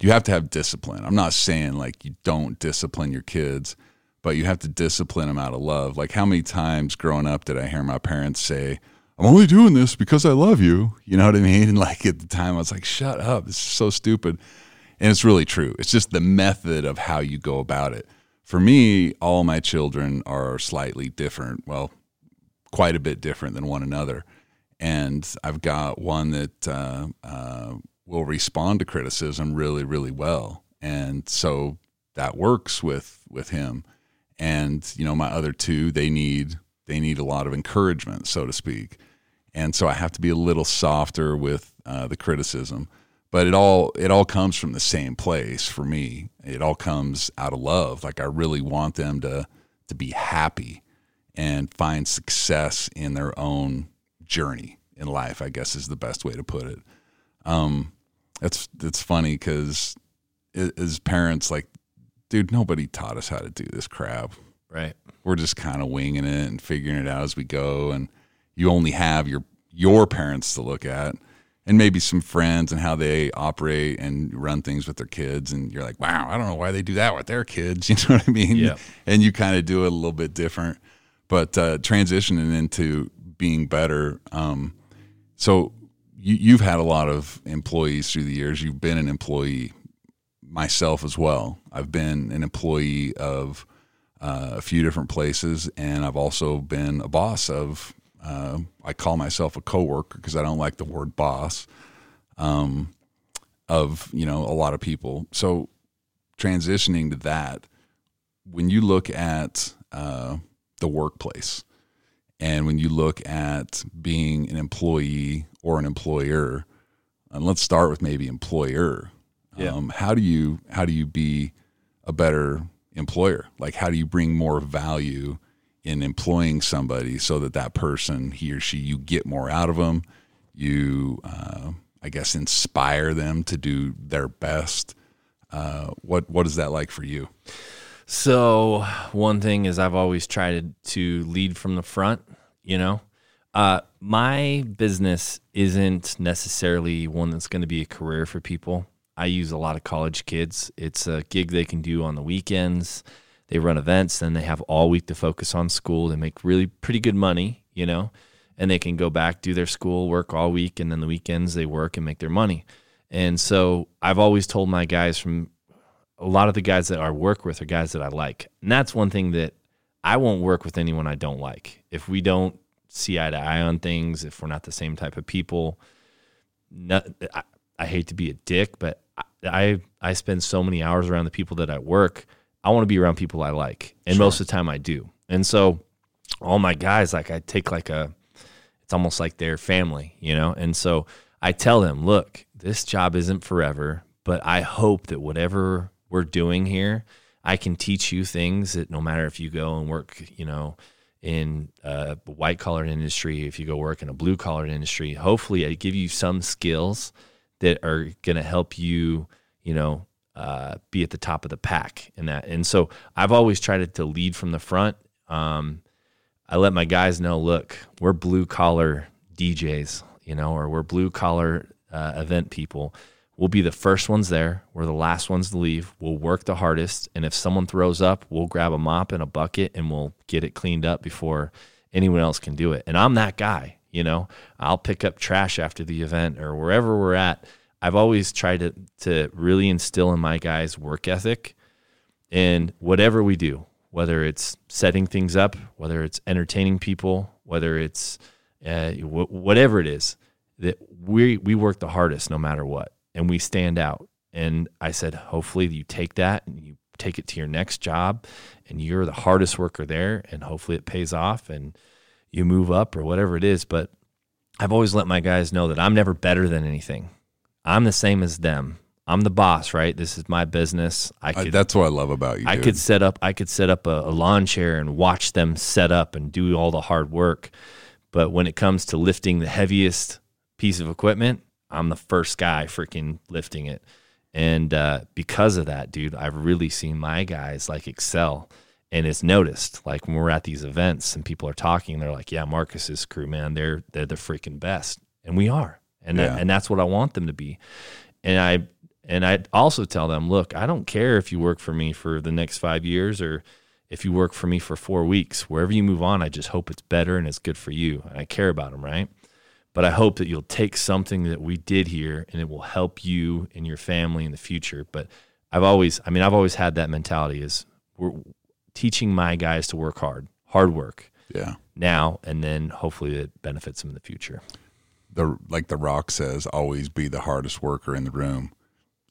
you have to have discipline. I'm not saying like you don't discipline your kids, but you have to discipline them out of love. Like how many times growing up did I hear my parents say, "I'm only doing this because I love you." You know what I mean? (laughs) And like at the time I was like, "Shut up. This is so stupid." And it's really true. It's just the method of how you go about it. For me, all my children are slightly different. Well, quite a bit different than one another. And I've got one that uh, uh, will respond to criticism really, really well, and so that works with with him. And you know, my other two, they need they need a lot of encouragement, so to speak. And so I have to be a little softer with uh, the criticism, but it all it all comes from the same place for me. It all comes out of love. Like I really want them to to be happy and find success in their own journey in life. I guess is the best way to put it. Um, that's that's funny because as parents, like, dude, nobody taught us how to do this crap. Right. We're just kind of winging it and figuring it out as we go. And you only have your your parents to look at, and maybe some friends and how they operate and run things with their kids. And you're like, wow, I don't know why they do that with their kids. (laughs) You know what I mean? Yeah. And you kind of do it a little bit different. But uh, transitioning into being better. Um, so you, you've had a lot of employees through the years. You've been an employee myself as well. I've been an employee of uh, a few different places, and I've also been a boss of. Uh, I call myself a coworker because I don't like the word boss. Um, of you know a lot of people. So transitioning to that, when you look at uh, the workplace, and when you look at being an employee or an employer, and let's start with maybe employer. Yeah. Um, how do you how do you be a better employer? Like how do you bring more value in employing somebody so that that person he or she you get more out of them, you uh, I guess inspire them to do their best. Uh, what what is that like for you? So one thing is I've always tried to lead from the front. You know, uh, my business isn't necessarily one that's going to be a career for people. I use a lot of college kids. It's a gig they can do on the weekends. They run events, then they have all week to focus on school. They make really pretty good money, you know, and they can go back do their school work all week, and then the weekends they work and make their money. And so I've always told my guys from a lot of the guys that I work with are guys that I like. And that's one thing that I won't work with anyone I don't like. If we don't see eye to eye on things, if we're not the same type of people, not, I, I hate to be a dick, but I, I, I spend so many hours around the people that I work. I want to be around people I like. And most of the time I do. And so all my guys, like I take like a, it's almost like their family, you know? And so I tell them, look, this job isn't forever, but I hope that whatever we're doing here, I can teach you things that no matter if you go and work, you know, in a white collar industry, if you go work in a blue collar industry, hopefully I give you some skills that are going to help you, you know, uh, be at the top of the pack in that. And so I've always tried to lead from the front. Um, I let my guys know, look, we're blue collar DJs, you know, or we're blue collar uh, event people. We'll be the first ones there. We're the last ones to leave. We'll work the hardest. And if someone throws up, we'll grab a mop and a bucket and we'll get it cleaned up before anyone else can do it. And I'm that guy, you know, I'll pick up trash after the event or wherever we're at. I've always tried to, to really instill in my guys work ethic and whatever we do, whether it's setting things up, whether it's entertaining people, whether it's uh, w- whatever it is, that we we work the hardest no matter what, and we stand out. And I said, hopefully you take that and you take it to your next job, and you're the hardest worker there, and hopefully it pays off and you move up or whatever it is. But I've always let my guys know that I'm never better than anything. I'm the same as them. I'm the boss, right? This is my business. I I, could that's what I love about you. I dude. could set up I could set up a, a lawn chair and watch them set up and do all the hard work. But when it comes to lifting the heaviest piece of equipment, I'm the first guy freaking lifting it. And uh, because of that, dude, I've really seen my guys like excel. And it's noticed, like when we're at these events and people are talking, they're like, "Yeah, Marcus's crew, man, they're they're the freaking best," and we are, and that, and that's what I want them to be. And I and I also tell them, look, I don't care if you work for me for the next five years or if you work for me for four weeks. Wherever you move on, I just hope it's better and it's good for you. And I care about them, right? But I hope that you'll take something that we did here and it will help you and your family in the future. But I've always, I mean, I've always had that mentality is we're teaching my guys to work hard, hard work yeah. now, and then hopefully it benefits them in the future. the like the rock says always be the hardest worker in the room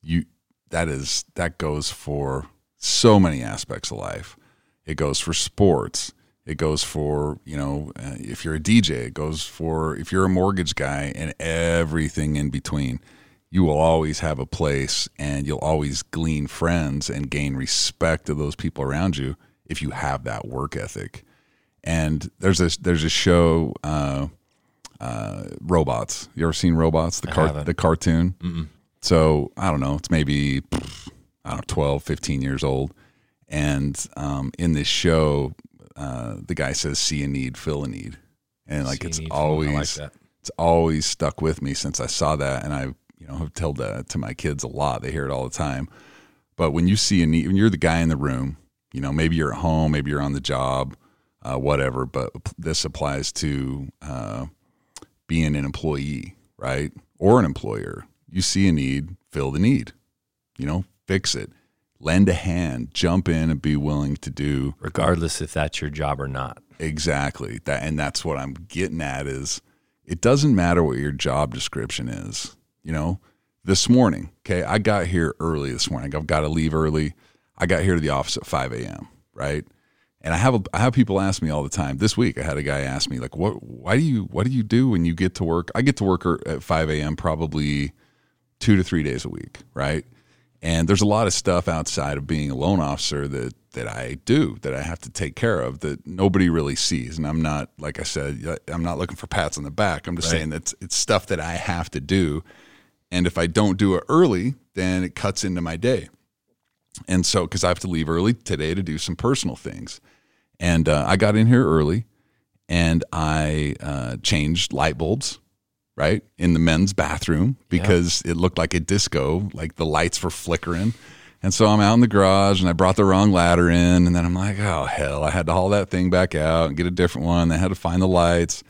you that is that goes for so many aspects of life it goes for sports it goes for you know uh, if you're a dj it goes for if you're a mortgage guy and everything in between you will always have a place and you'll always glean friends and gain respect of those people around you if you have that work ethic and there's a there's a show uh, uh, robots. You ever seen robots? The car, the cartoon. So I don't know. It's maybe I don't know 12, 15 years old. And um, in this show, uh, the guy says, "See a need, fill a need," and like See it's need, fill a need. I like always that. it's always stuck with me since I saw that, and I you know have told that to my kids a lot. They hear it all the time. But when you see a need, when you're the guy in the room, you know maybe you're at home, maybe you're on the job, uh, whatever. But this applies to uh, being an employee. right? Or an employer. You see a need, fill the need. You know, fix it. Lend a hand, jump in and be willing to do regardless if that's your job or not. exactly that and that's what I'm getting at is it doesn't matter what your job description is. You know, this morning, okay, I got here early this morning. I've got to leave early. I got here to the office at 5 a.m., right? And I have a, I have people ask me all the time. This week, I had a guy ask me like, "What? Why do you? What do you do when you get to work?" I get to work er, at 5 a.m. probably two to three days a week, right? And there's a lot of stuff outside of being a loan officer that that I do that I have to take care of that nobody really sees. And I'm not, like I said, I'm not looking for pats on the back. I'm just Right. saying that it's, it's stuff that I have to do. And if I don't do it early, then it cuts into my day. And so, because I have to leave early today to do some personal things. And uh, I got in here early and I uh, changed light bulbs, right, in the men's bathroom because it looked like a disco, like the lights were flickering. And so I'm out in the garage and I brought the wrong ladder in. And then I'm like, oh, hell, I had to haul that thing back out and get a different one. I had to find the lights.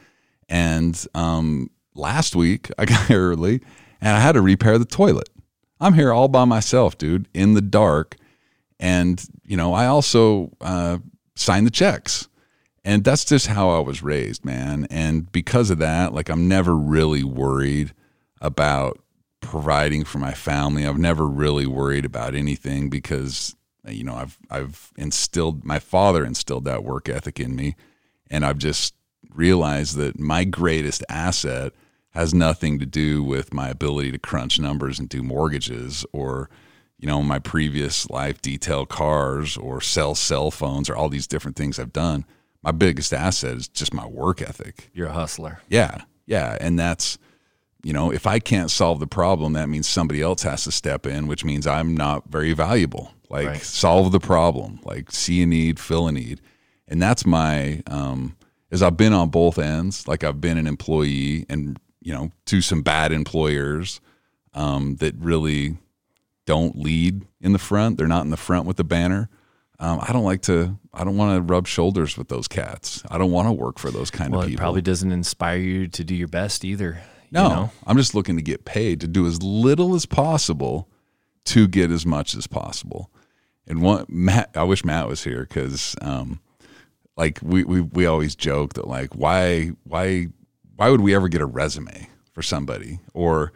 And um, last week I (laughs) got here early and I had to repair the toilet. I'm here all by myself, dude, in the dark. And, you know, I also uh, signed the checks. And that's just how I was raised, man. And because of that, like, I'm never really worried about providing for my family. I've never really worried about anything because, you know, I've, I've instilled, my father instilled that work ethic in me. And I've just realized that my greatest asset has nothing to do with my ability to crunch numbers and do mortgages or you know my previous life detail cars or sell cell phones or all these different things I've done my biggest asset is just my work ethic. You're a hustler. yeah yeah and that's you know if I can't solve the problem that means somebody else has to step in which means I'm not very valuable. Like Right. solve the problem. Like see a need fill a need. And that's my um is I've been on both ends like I've been an employee and you know to some bad employers um that really don't lead in the front. They're not in the front with the banner um, I don't like to. I don't want to rub shoulders with those cats. I don't want to work for those kind Well, of it people. probably doesn't inspire you to do your best either. you No, know? I'm just looking to get paid to do as little as possible to get as much as possible. And one Matt, I wish Matt was here because, um, like we, we we always joke that like why why why would we ever get a resume for somebody or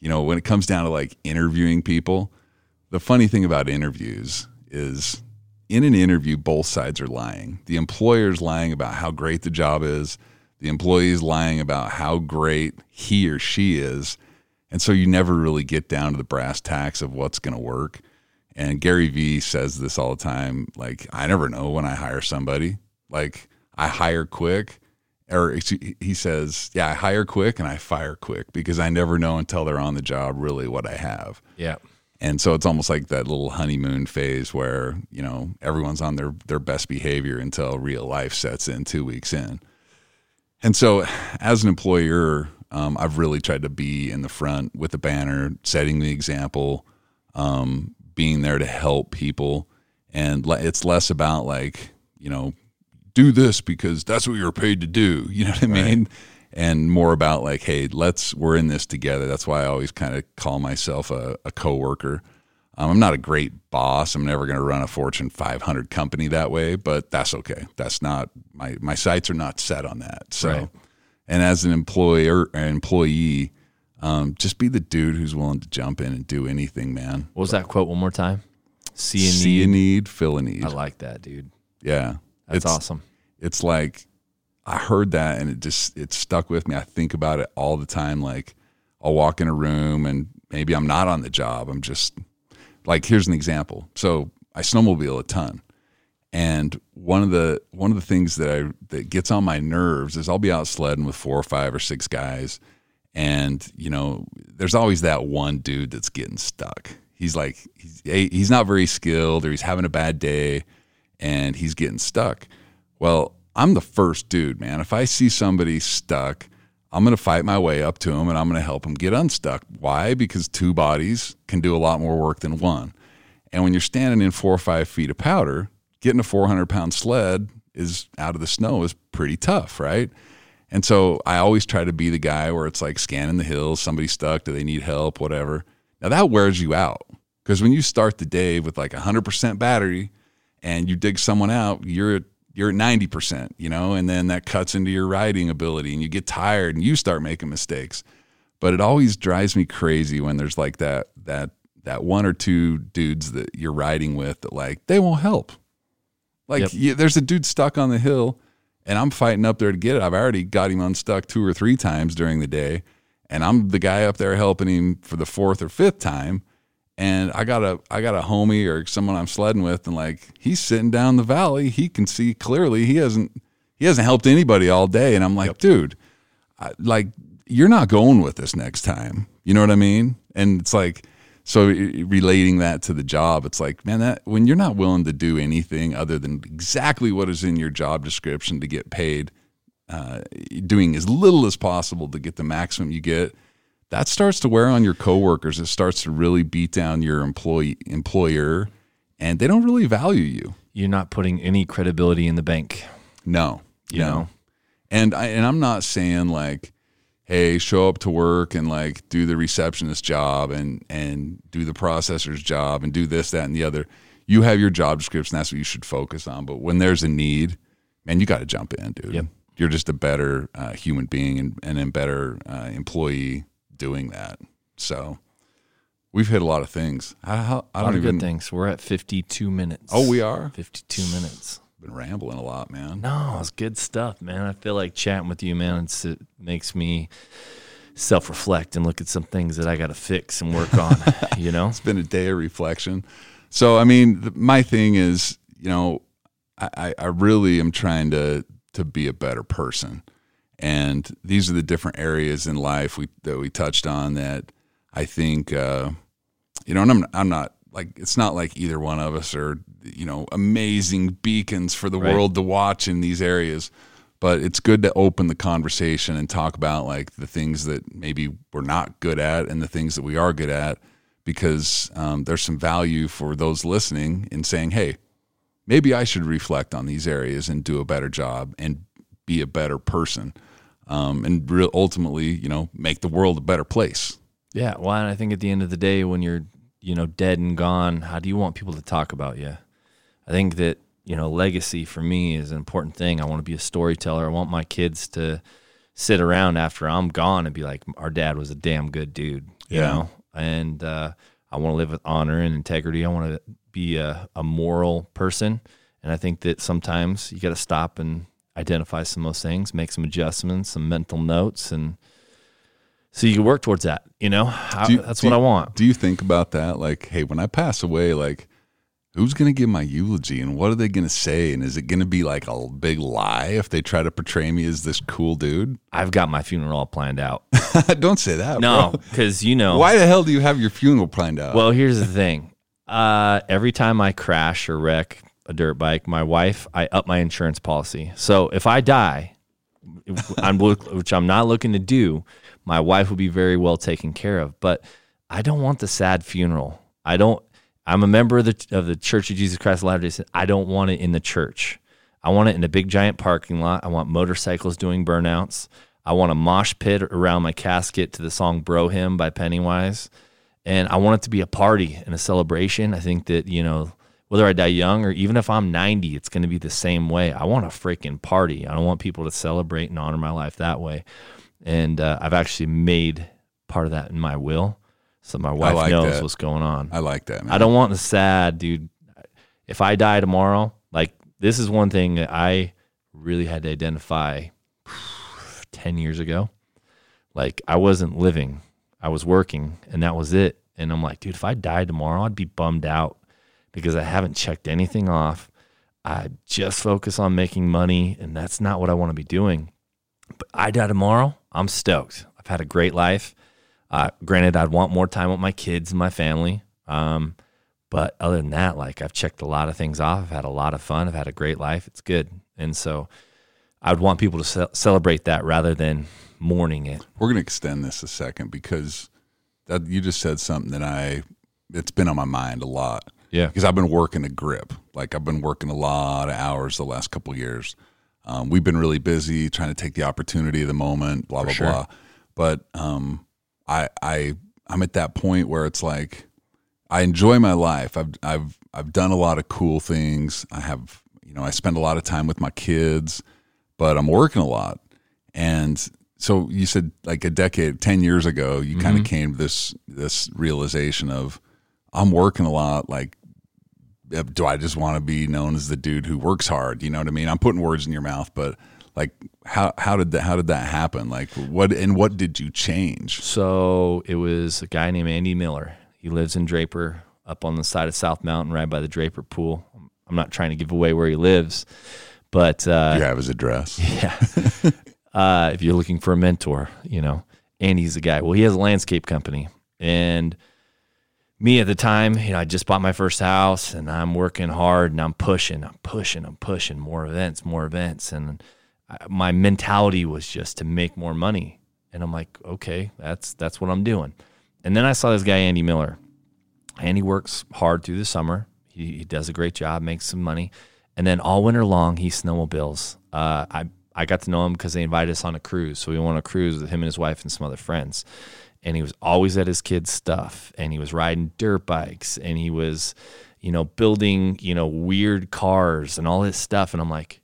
you know when it comes down to like interviewing people, the funny thing about interviews is in an interview both sides are lying. The employer's lying about how great the job is. The employee's lying about how great he or she is. And so you never really get down to the brass tacks of what's going to work. And Gary Vee says this all the time like, I never know when I hire somebody. Like, I hire quick, or he says, Yeah, I hire quick and I fire quick because I never know until they're on the job really what I have. Yeah. And so it's almost like that little honeymoon phase where, you know, everyone's on their, their best behavior until real life sets in two weeks in. And so as an employer, um, I've really tried to be in the front with the banner, setting the example, um, being there to help people. And it's less about like, you know, do this because that's what you're paid to do. You know what I mean? And more about like, hey, let's we're in this together. That's why I always kind of call myself a, a coworker. Um, I'm not a great boss. I'm never going to run a Fortune 500 company that way, but that's okay. That's not my my sights are not set on that. So, Right. and as an employer an employee, um, just be the dude who's willing to jump in and do anything, man. What was that quote one more time? See a See need. a need, fill a need. I like that, dude. yeah, That's it's, awesome. It's like I heard that and it just it stuck with me. I think about it all the time. Like I'll walk in a room and maybe I'm not on the job. I'm just like here's an example. So I snowmobile a ton. And one of the one of the things that I that gets on my nerves is I'll be out sledding with four or five or six guys, and you know there's always that one dude that's getting stuck. He's like he's he's not very skilled or he's having a bad day, and he's getting stuck. Well, I'm the first dude, man. If I see somebody stuck, I'm going to fight my way up to him and I'm going to help him get unstuck. Why? Because two bodies can do a lot more work than one. And when you're standing in four or five feet of powder, getting a 400 pound sled is out of the snow is pretty tough, right? And so I always try to be the guy where it's like scanning the hills, somebody stuck, do they need help, whatever. Now that wears you out because when you start the day with like 100% battery and you dig someone out, you're you're at 90%, you know, and then that cuts into your riding ability and you get tired and you start making mistakes. But it always drives me crazy when there's like that that that one or two dudes that you're riding with that like they won't help. Like Yep. yeah, there's a dude stuck on the hill and I'm fighting up there to get it. I've already got him unstuck two or three times during the day, and I'm the guy up there helping him for the fourth or fifth time. And I got a I got a homie or someone I'm sledding with, and like he's sitting down the valley. He can see clearly. He hasn't he hasn't helped anybody all day, and I'm like, dude, I, like you're not going with this next time. You know what I mean? And it's like so relating that to the job, it's like, man, that when you're not willing to do anything other than exactly what is in your job description to get paid, uh, doing as little as possible to get the maximum you get, that starts to wear on your coworkers. It starts to really beat down your employee employer, and they don't really value you. You're not putting any credibility in the bank. No, You no. know? And I and I'm not saying like, hey, show up to work and like do the receptionist job and and do the processor's job and do this, that, and the other. You have your job description. That's what you should focus on. But when there's a need, man, you got to jump in, dude. Yep. You're just a better uh, human being and, and a better uh, employee doing that. So we've hit a lot of things. I, I A lot don't of even. good things. We're at 52 minutes. Oh, we are. 52 minutes. Been rambling a lot, man. No, it's good stuff, man. I feel like chatting with you, man. It's, it makes me self reflect and look at some things that I got to fix and work on. (laughs) you know, it's been a day of reflection. So, I mean, my thing is, you know, I, I- I really am trying to to be a better person, and these are the different areas in life we that we touched on that I think, uh, you know, and I'm I'm not like it's not like either one of us are you know amazing beacons for the Right. world to watch in these areas. But it's good to open the conversation and talk about like the things that maybe we're not good at and the things that we are good at because um, there's some value for those listening in saying, hey, maybe I should reflect on these areas and do a better job and be a better person. Um, and real ultimately, you know, make the world a better place. yeah. Well, and I think at the end of the day, when you're, you know, dead and gone, how do you want people to talk about you? I think that, you know, legacy for me is an important thing. I want to be a storyteller. I want my kids to sit around after I'm gone and be like, our dad was a damn good dude, you Yeah. know? And uh, I want to live with honor and integrity. I want to be a, a moral person. And I think that sometimes you got to stop and identify some of those things, make some adjustments, some mental notes, and so you can work towards that. You know, I, you- that's what you- I want. Do you think about that? Like, hey, when I pass away, like, who's going to give my eulogy and what are they going to say? And is it going to be like a big lie if they try to portray me as this cool dude? I've got my funeral all planned out. (laughs) Don't say that. No, because you know. Why the hell do you have your funeral planned out? Well, here's the thing. Uh, every time I crash or wreck a dirt bike, my wife, I up my insurance policy. So if I die, I'm (laughs) which I'm not looking to do, my wife will be very well taken care of. But I don't want the sad funeral. I don't. I'm a member of the of the Church of Jesus Christ of Latter Day Saints. I don't want it in the church. I want it in a big giant parking lot. I want motorcycles doing burnouts. I want a mosh pit around my casket to the song "Bro Hymn" by Pennywise and I want it to be a party and a celebration. I think that you know whether I die young or even if I'm 90, it's going to be the same way. I want a freaking party. I don't want people to celebrate and honor my life that way. And uh, I've actually made part of that in my will, so my wife like knows that. what's going on. I like that, man. I don't want the sad, dude. If I die tomorrow, like this is one thing that I really had to identify (sighs) 10 years ago. Like I wasn't living, I was working, and that was it. And I'm like, dude, if I died tomorrow, I'd be bummed out because I haven't checked anything off. I just focus on making money, and that's not what I want to be doing. But I die tomorrow, I'm stoked. I've had a great life. Uh, granted, I'd want more time with my kids and my family. Um, but other than that, like I've checked a lot of things off. I've had a lot of fun. I've had a great life. It's good. And so I would want people to ce- celebrate that rather than mourning it. We're going to extend this a second because that you just said something that I it's been on my mind a lot Yeah. because I've been working a grip. Like I've been working a lot of hours the last couple of years. Um, we've been really busy trying to take the opportunity of the moment, blah blah sure. blah. But um, I I I'm at that point where it's like I enjoy my life. I've I've I've done a lot of cool things. I have you know I spend a lot of time with my kids, but I'm working a lot. And so you said like a decade, ten years ago, you kind of came to this this realization of I'm working a lot. Like, do I just want to be known as the dude who works hard? You know what I mean? I'm putting words in your mouth, but like, how how did that how did that happen? Like, what and what did you change? So it was a guy named Andy Miller. He lives in Draper, up on the side of South Mountain, right by the Draper Pool. I'm not trying to give away where he lives, but uh, you have his address. (laughs) Yeah. uh, if you're looking for a mentor, you know, Andy's the guy. Well, he has a landscape company. And me at the time, you know, I just bought my first house and I'm working hard and I'm pushing, I'm pushing, I'm pushing more events, more events. And I, my mentality was just to make more money. And I'm like, okay, that's that's what I'm doing. And then I saw this guy, Andy Miller. Andy works hard through the summer. He, he does a great job, makes some money. And then all winter long, he snowmobiles. Uh, I I got to know him because they invited us on a cruise. So we went on a cruise with him and his wife and some other friends. And he was always at his kids' stuff. And he was riding dirt bikes. And he was, you know, building, you know, weird cars and all this stuff. And I'm like,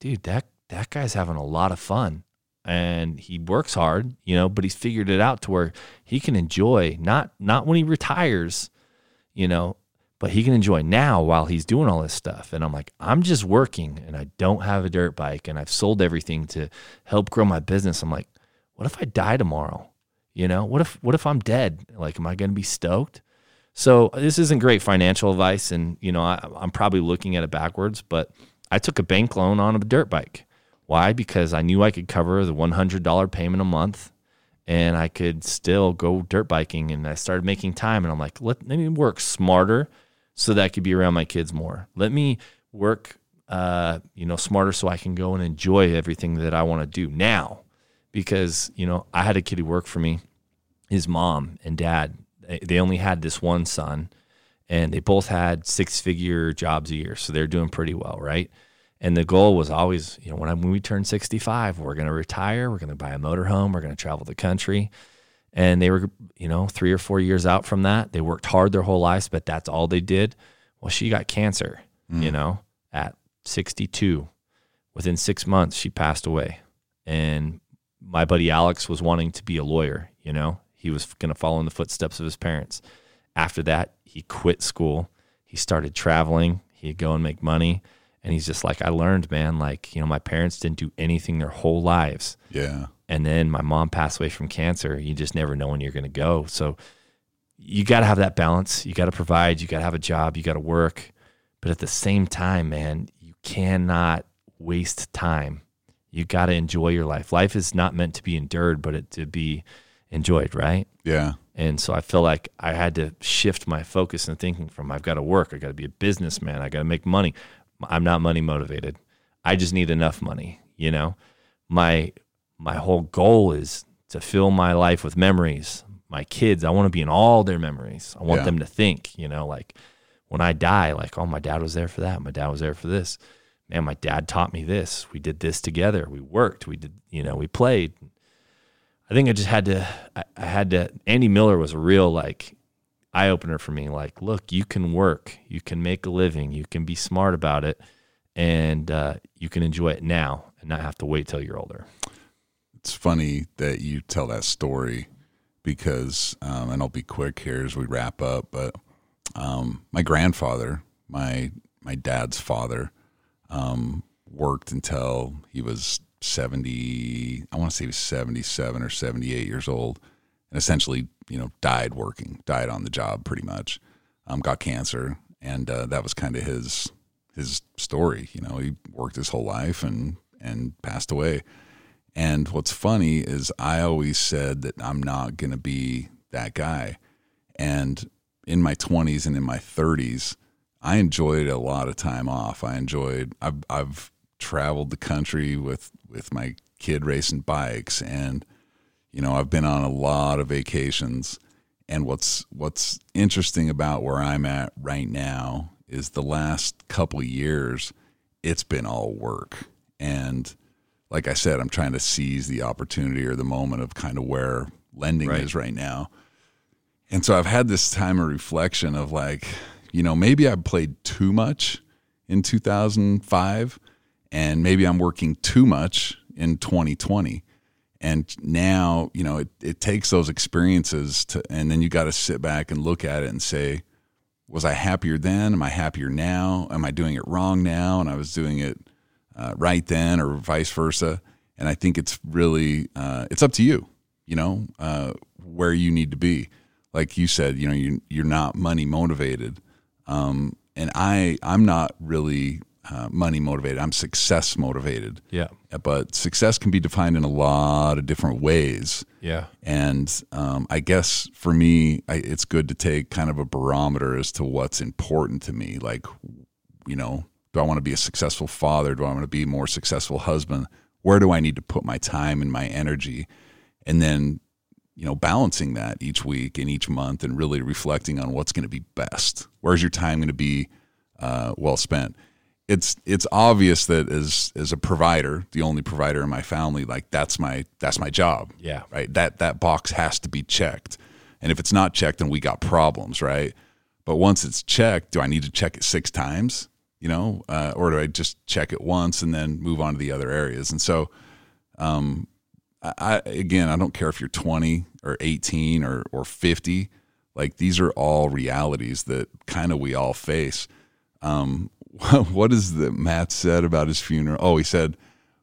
dude, that that guy's having a lot of fun. And he works hard, you know, but he's figured it out to where he can enjoy not not when he retires, you know, but he can enjoy now while he's doing all this stuff. And I'm like, I'm just working and I don't have a dirt bike and I've sold everything to help grow my business. I'm like, what if I die tomorrow? You know, what if what if I'm dead? Like, am I going to be stoked? So this isn't great financial advice, and you know, I, I'm probably looking at it backwards. But I took a bank loan on a dirt bike. Why? Because I knew I could cover the $100 payment a month, and I could still go dirt biking. And I started making time, and I'm like, let, let me work smarter so that I could be around my kids more. Let me work, uh, you know, smarter so I can go and enjoy everything that I want to do now. Because you know, I had a kid who worked for me. His mom and dad, they- only had this one son, and they both had six-figure jobs a year, so they're doing pretty well, right? And the goal was always, you know, when, I, when we turn 65, we're going to retire, we're going to buy a motorhome, we're going to travel the country. And they were, you know, three or four years out from that. They worked hard their whole lives, but that's all they did. Well, she got cancer, mm. you know, at 62. Within six months, she passed away. And my buddy Alex was wanting to be a lawyer, you know, he was going to follow in the footsteps of his parents. After that, he quit school. He started traveling. He'd go and make money. And he's just like, I learned, man, like, you know, my parents didn't do anything their whole lives. Yeah. And then my mom passed away from cancer. You just never know when you're going to go. So you got to have that balance. You got to provide. You got to have a job. You got to work. But at the same time, man, you cannot waste time. You got to enjoy your life. Life is not meant to be endured, but it to be enjoyed, right? Yeah. And so I feel like I had to shift my focus and thinking from I've got to work, I got to be a businessman, I got to make money. I'm not money motivated. I just need enough money, you know. My my whole goal is to fill my life with memories. My kids, I want to be in all their memories. I want Yeah. them to think, you know, like when I die, like, oh, my dad was there for that. My dad was there for this. Man, my dad taught me this. We did this together. We worked. We did, you know, we played. I think I just had to, I, I had to, Andy Miller was a real like eye opener for me. Like, look, you can work, you can make a living, you can be smart about it, and uh, you can enjoy it now and not have to wait till you're older. It's funny that you tell that story because, um, and I'll be quick here as we wrap up, but um, my grandfather, my my dad's father, um, worked until he was seventy. I want to say he was seventy-seven or seventy-eight years old, and essentially, you know, died working, died on the job, pretty much. Um, got cancer, and uh, that was kind of his his story. You know, he worked his whole life and and passed away. And what's funny is I always said that I'm not going to be that guy. And in my 20s and in my 30s, I enjoyed a lot of time off. I enjoyed I've I've traveled the country with with my kid racing bikes and you know, I've been on a lot of vacations. And what's what's interesting about where I'm at right now is the last couple of years it's been all work And like I said, I'm trying to seize the opportunity or the moment of kind of where lending Right. is right now. And so I've had this time of reflection of like, you know, maybe I played too much in 2005 and maybe I'm working too much in 2020. And now, you know, it, it takes those experiences to, and then you got to sit back and look at it and say, was I happier then? Am I happier now? Am I doing it wrong now? And I was doing it uh, right then, or vice versa. And I think it's really uh, it's up to you. You know uh, where you need to be. Like you said, you know you you're not money motivated, um, and I I'm not really uh, money motivated. I'm success motivated. Yeah. But success can be defined in a lot of different ways. Yeah. And um, I guess for me, I, it's good to take kind of a barometer as to what's important to me. Like, you know, do I want to be a successful father? Do I want to be a more successful husband? Where do I need to put my time and my energy? And then, you know, balancing that each week and each month and really reflecting on what's going to be best. Where's your time going to be uh, well spent? It's it's obvious that as as a provider, the only provider in my family, like that's my that's my job Yeah. right? That that box has to be checked, and if it's not checked, then we got problems, right? But once it's checked, do I need to check it six times? You know, uh, or do I just check it once and then move on to the other areas? And so, um, I, again, I don't care if you're 20 or 18 or or 50. Like these are all realities that kind of we all face. Um, (laughs) what is that Matt said about his funeral? Oh, he said,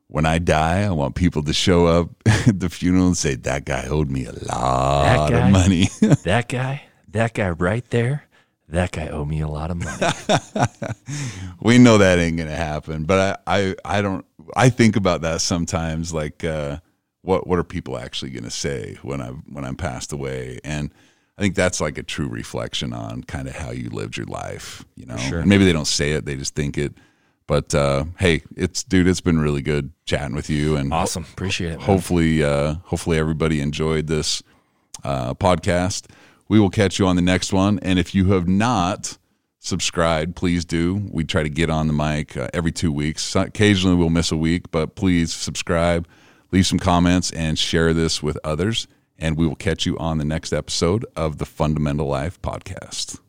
"When I die, I want people to show up (laughs) at the funeral and say that guy owed me a lot guy? of money." (laughs) That guy, that guy right there, that guy owed me a lot of money. we know that ain't gonna happen, but I, I, I don't. I think about that sometimes. Like, uh, what what are people actually gonna say when I when I'm passed away? And I think that's like a true reflection on kind of how you lived your life. You know, Sure. and maybe they don't say it; they just think it. But uh, hey, it's dude, it's been really good chatting with you, and awesome. Appreciate it. man. hopefully uh, hopefully everybody enjoyed this uh, podcast we will catch you on the next one and if you have not subscribed please do we try to get on the mic uh, every two weeks occasionally we'll miss a week but please subscribe leave some comments and share this with others and we will catch you on the next episode of the fundamental life podcast